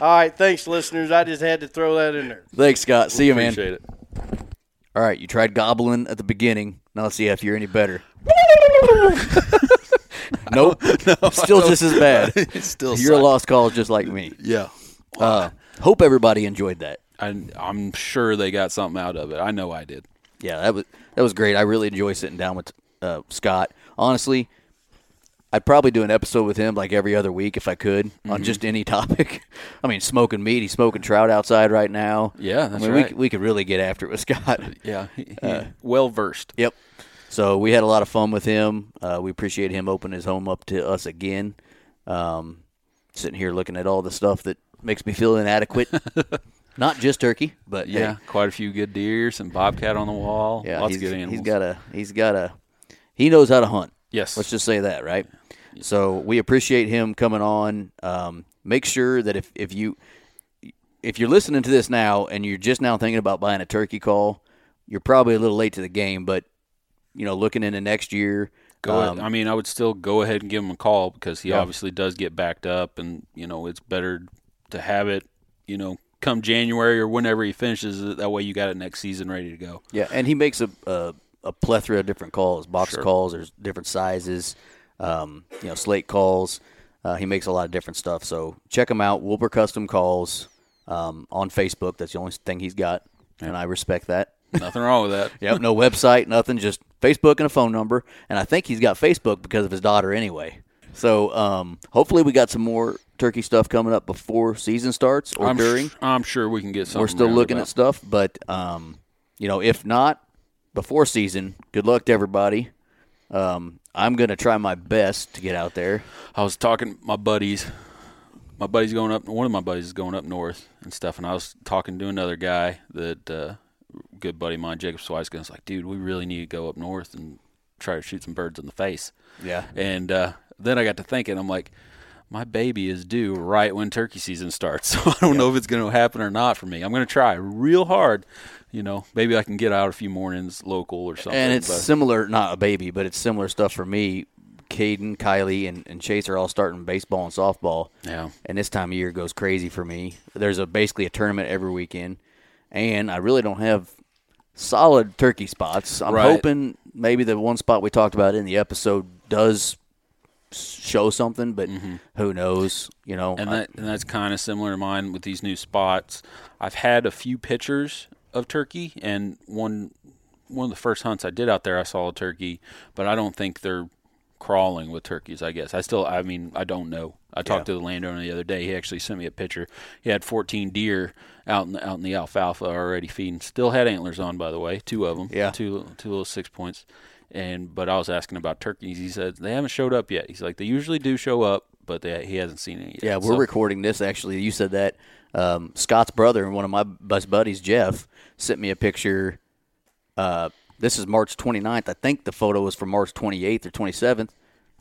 All right, thanks, listeners. I just had to throw that in there. Thanks, Scott. See you, man. Appreciate it. All right, you tried gobbling at the beginning. Now let's see if you're any better. nope. Still just as bad. It's still You're a lost cause just like me. Yeah. Uh, hope everybody enjoyed that. I, I'm sure they got something out of it. I know I did. Yeah, that was that was great. I really enjoy sitting down with uh, Scott. Honestly, I'd probably do an episode with him like every other week if I could Mm-hmm. on just any topic. I mean, smoking meat. He's smoking trout outside right now. Yeah, that's I mean, we right. could- we could really get after it with Scott. Yeah. he- well versed. Yep. So we had a lot of fun with him. Uh, we appreciate him opening his home up to us again. Um, sitting here looking at all the stuff that makes me feel inadequate. Not just turkey, but hey, Yeah. Quite a few good deer, some bobcat on the wall. yeah. Lots of good animals. he's got a he's got a he knows how to hunt. Yes. Let's just say that, right? So we appreciate him coming on. Um, make sure that if, if you if you're listening to this now and you're just now thinking about buying a turkey call, you're probably a little late to the game. But you know, looking into next year, Go um. I mean, I would still go ahead and give him a call because he Yeah. obviously does get backed up, and you know it's better to have it, you know, come January or whenever he finishes it. That way, you got it next season ready to go. Yeah, and he makes a a, a plethora of different calls, box Sure. calls. There's different sizes, um, you know, slate calls. Uh, he makes a lot of different stuff. So check him out, Wilper Custom Calls, um, on Facebook. That's the only thing he's got, and I respect that. Nothing wrong with that. Yep, no website, nothing, just Facebook and a phone number. And I think he's got Facebook because of his daughter anyway. So um, hopefully we got some more turkey stuff coming up before season starts or I'm, during. sh- I'm sure we can get something. We're still looking roundabout. at stuff, but um, you know, if not before season, good luck to everybody. Um, I'm gonna try my best to get out there. I was talking my buddies. My buddy's going up. One of my buddies is going up north and stuff. And I was talking to another guy that uh, good buddy of mine, Jacob Swiska. was like, dude, we really need to go up north and try to shoot some birds in the face. Yeah. And uh, then I got to thinking, I'm like, my baby is due right when turkey season starts. So I don't know if it's going to happen or not for me. I'm going to try real hard. You know, maybe I can get out a few mornings local or something. And it's but- similar, not a baby, but it's similar stuff for me. Caden, Kylie, and, and Chase are all starting baseball and softball. Yeah. And this time of year goes crazy for me. There's a basically a tournament every weekend, and I really don't have solid turkey spots. I'm Right. hoping maybe the one spot we talked about in the episode does show something, but who knows? You know, Mm-hmm. and that and that's kind of similar to mine with these new spots. I've had a few pictures of turkey, and one one of the first hunts I did out there, I saw a turkey, but I don't think they're crawling with turkeys. I guess I still, I mean, I don't know. I talked to the landowner the other day. He actually sent me a picture. He had 14 deer out in the, out in the alfalfa already feeding. Still had antlers on, by the way, two of them. Yeah. two two little six points. And but I was asking about turkeys. He said they haven't showed up yet. He's like they usually do show up, but they, he hasn't seen any yet. Yeah, we're So- recording this actually. You said that. Um, Scott's brother and one of my best buddies, Jeff, sent me a picture. Uh, this is March 29th. I think the photo was from March 28th or 27th.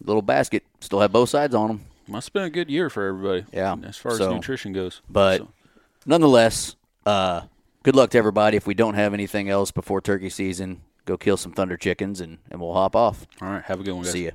Little basket, still have both sides on them. Must have been a good year for everybody. Yeah, as far so- as nutrition goes. But So, nonetheless, uh, good luck to everybody. If we don't have anything else before turkey season, go kill some thunder chickens and, and we'll hop off. all right, have a good one, guys. See ya.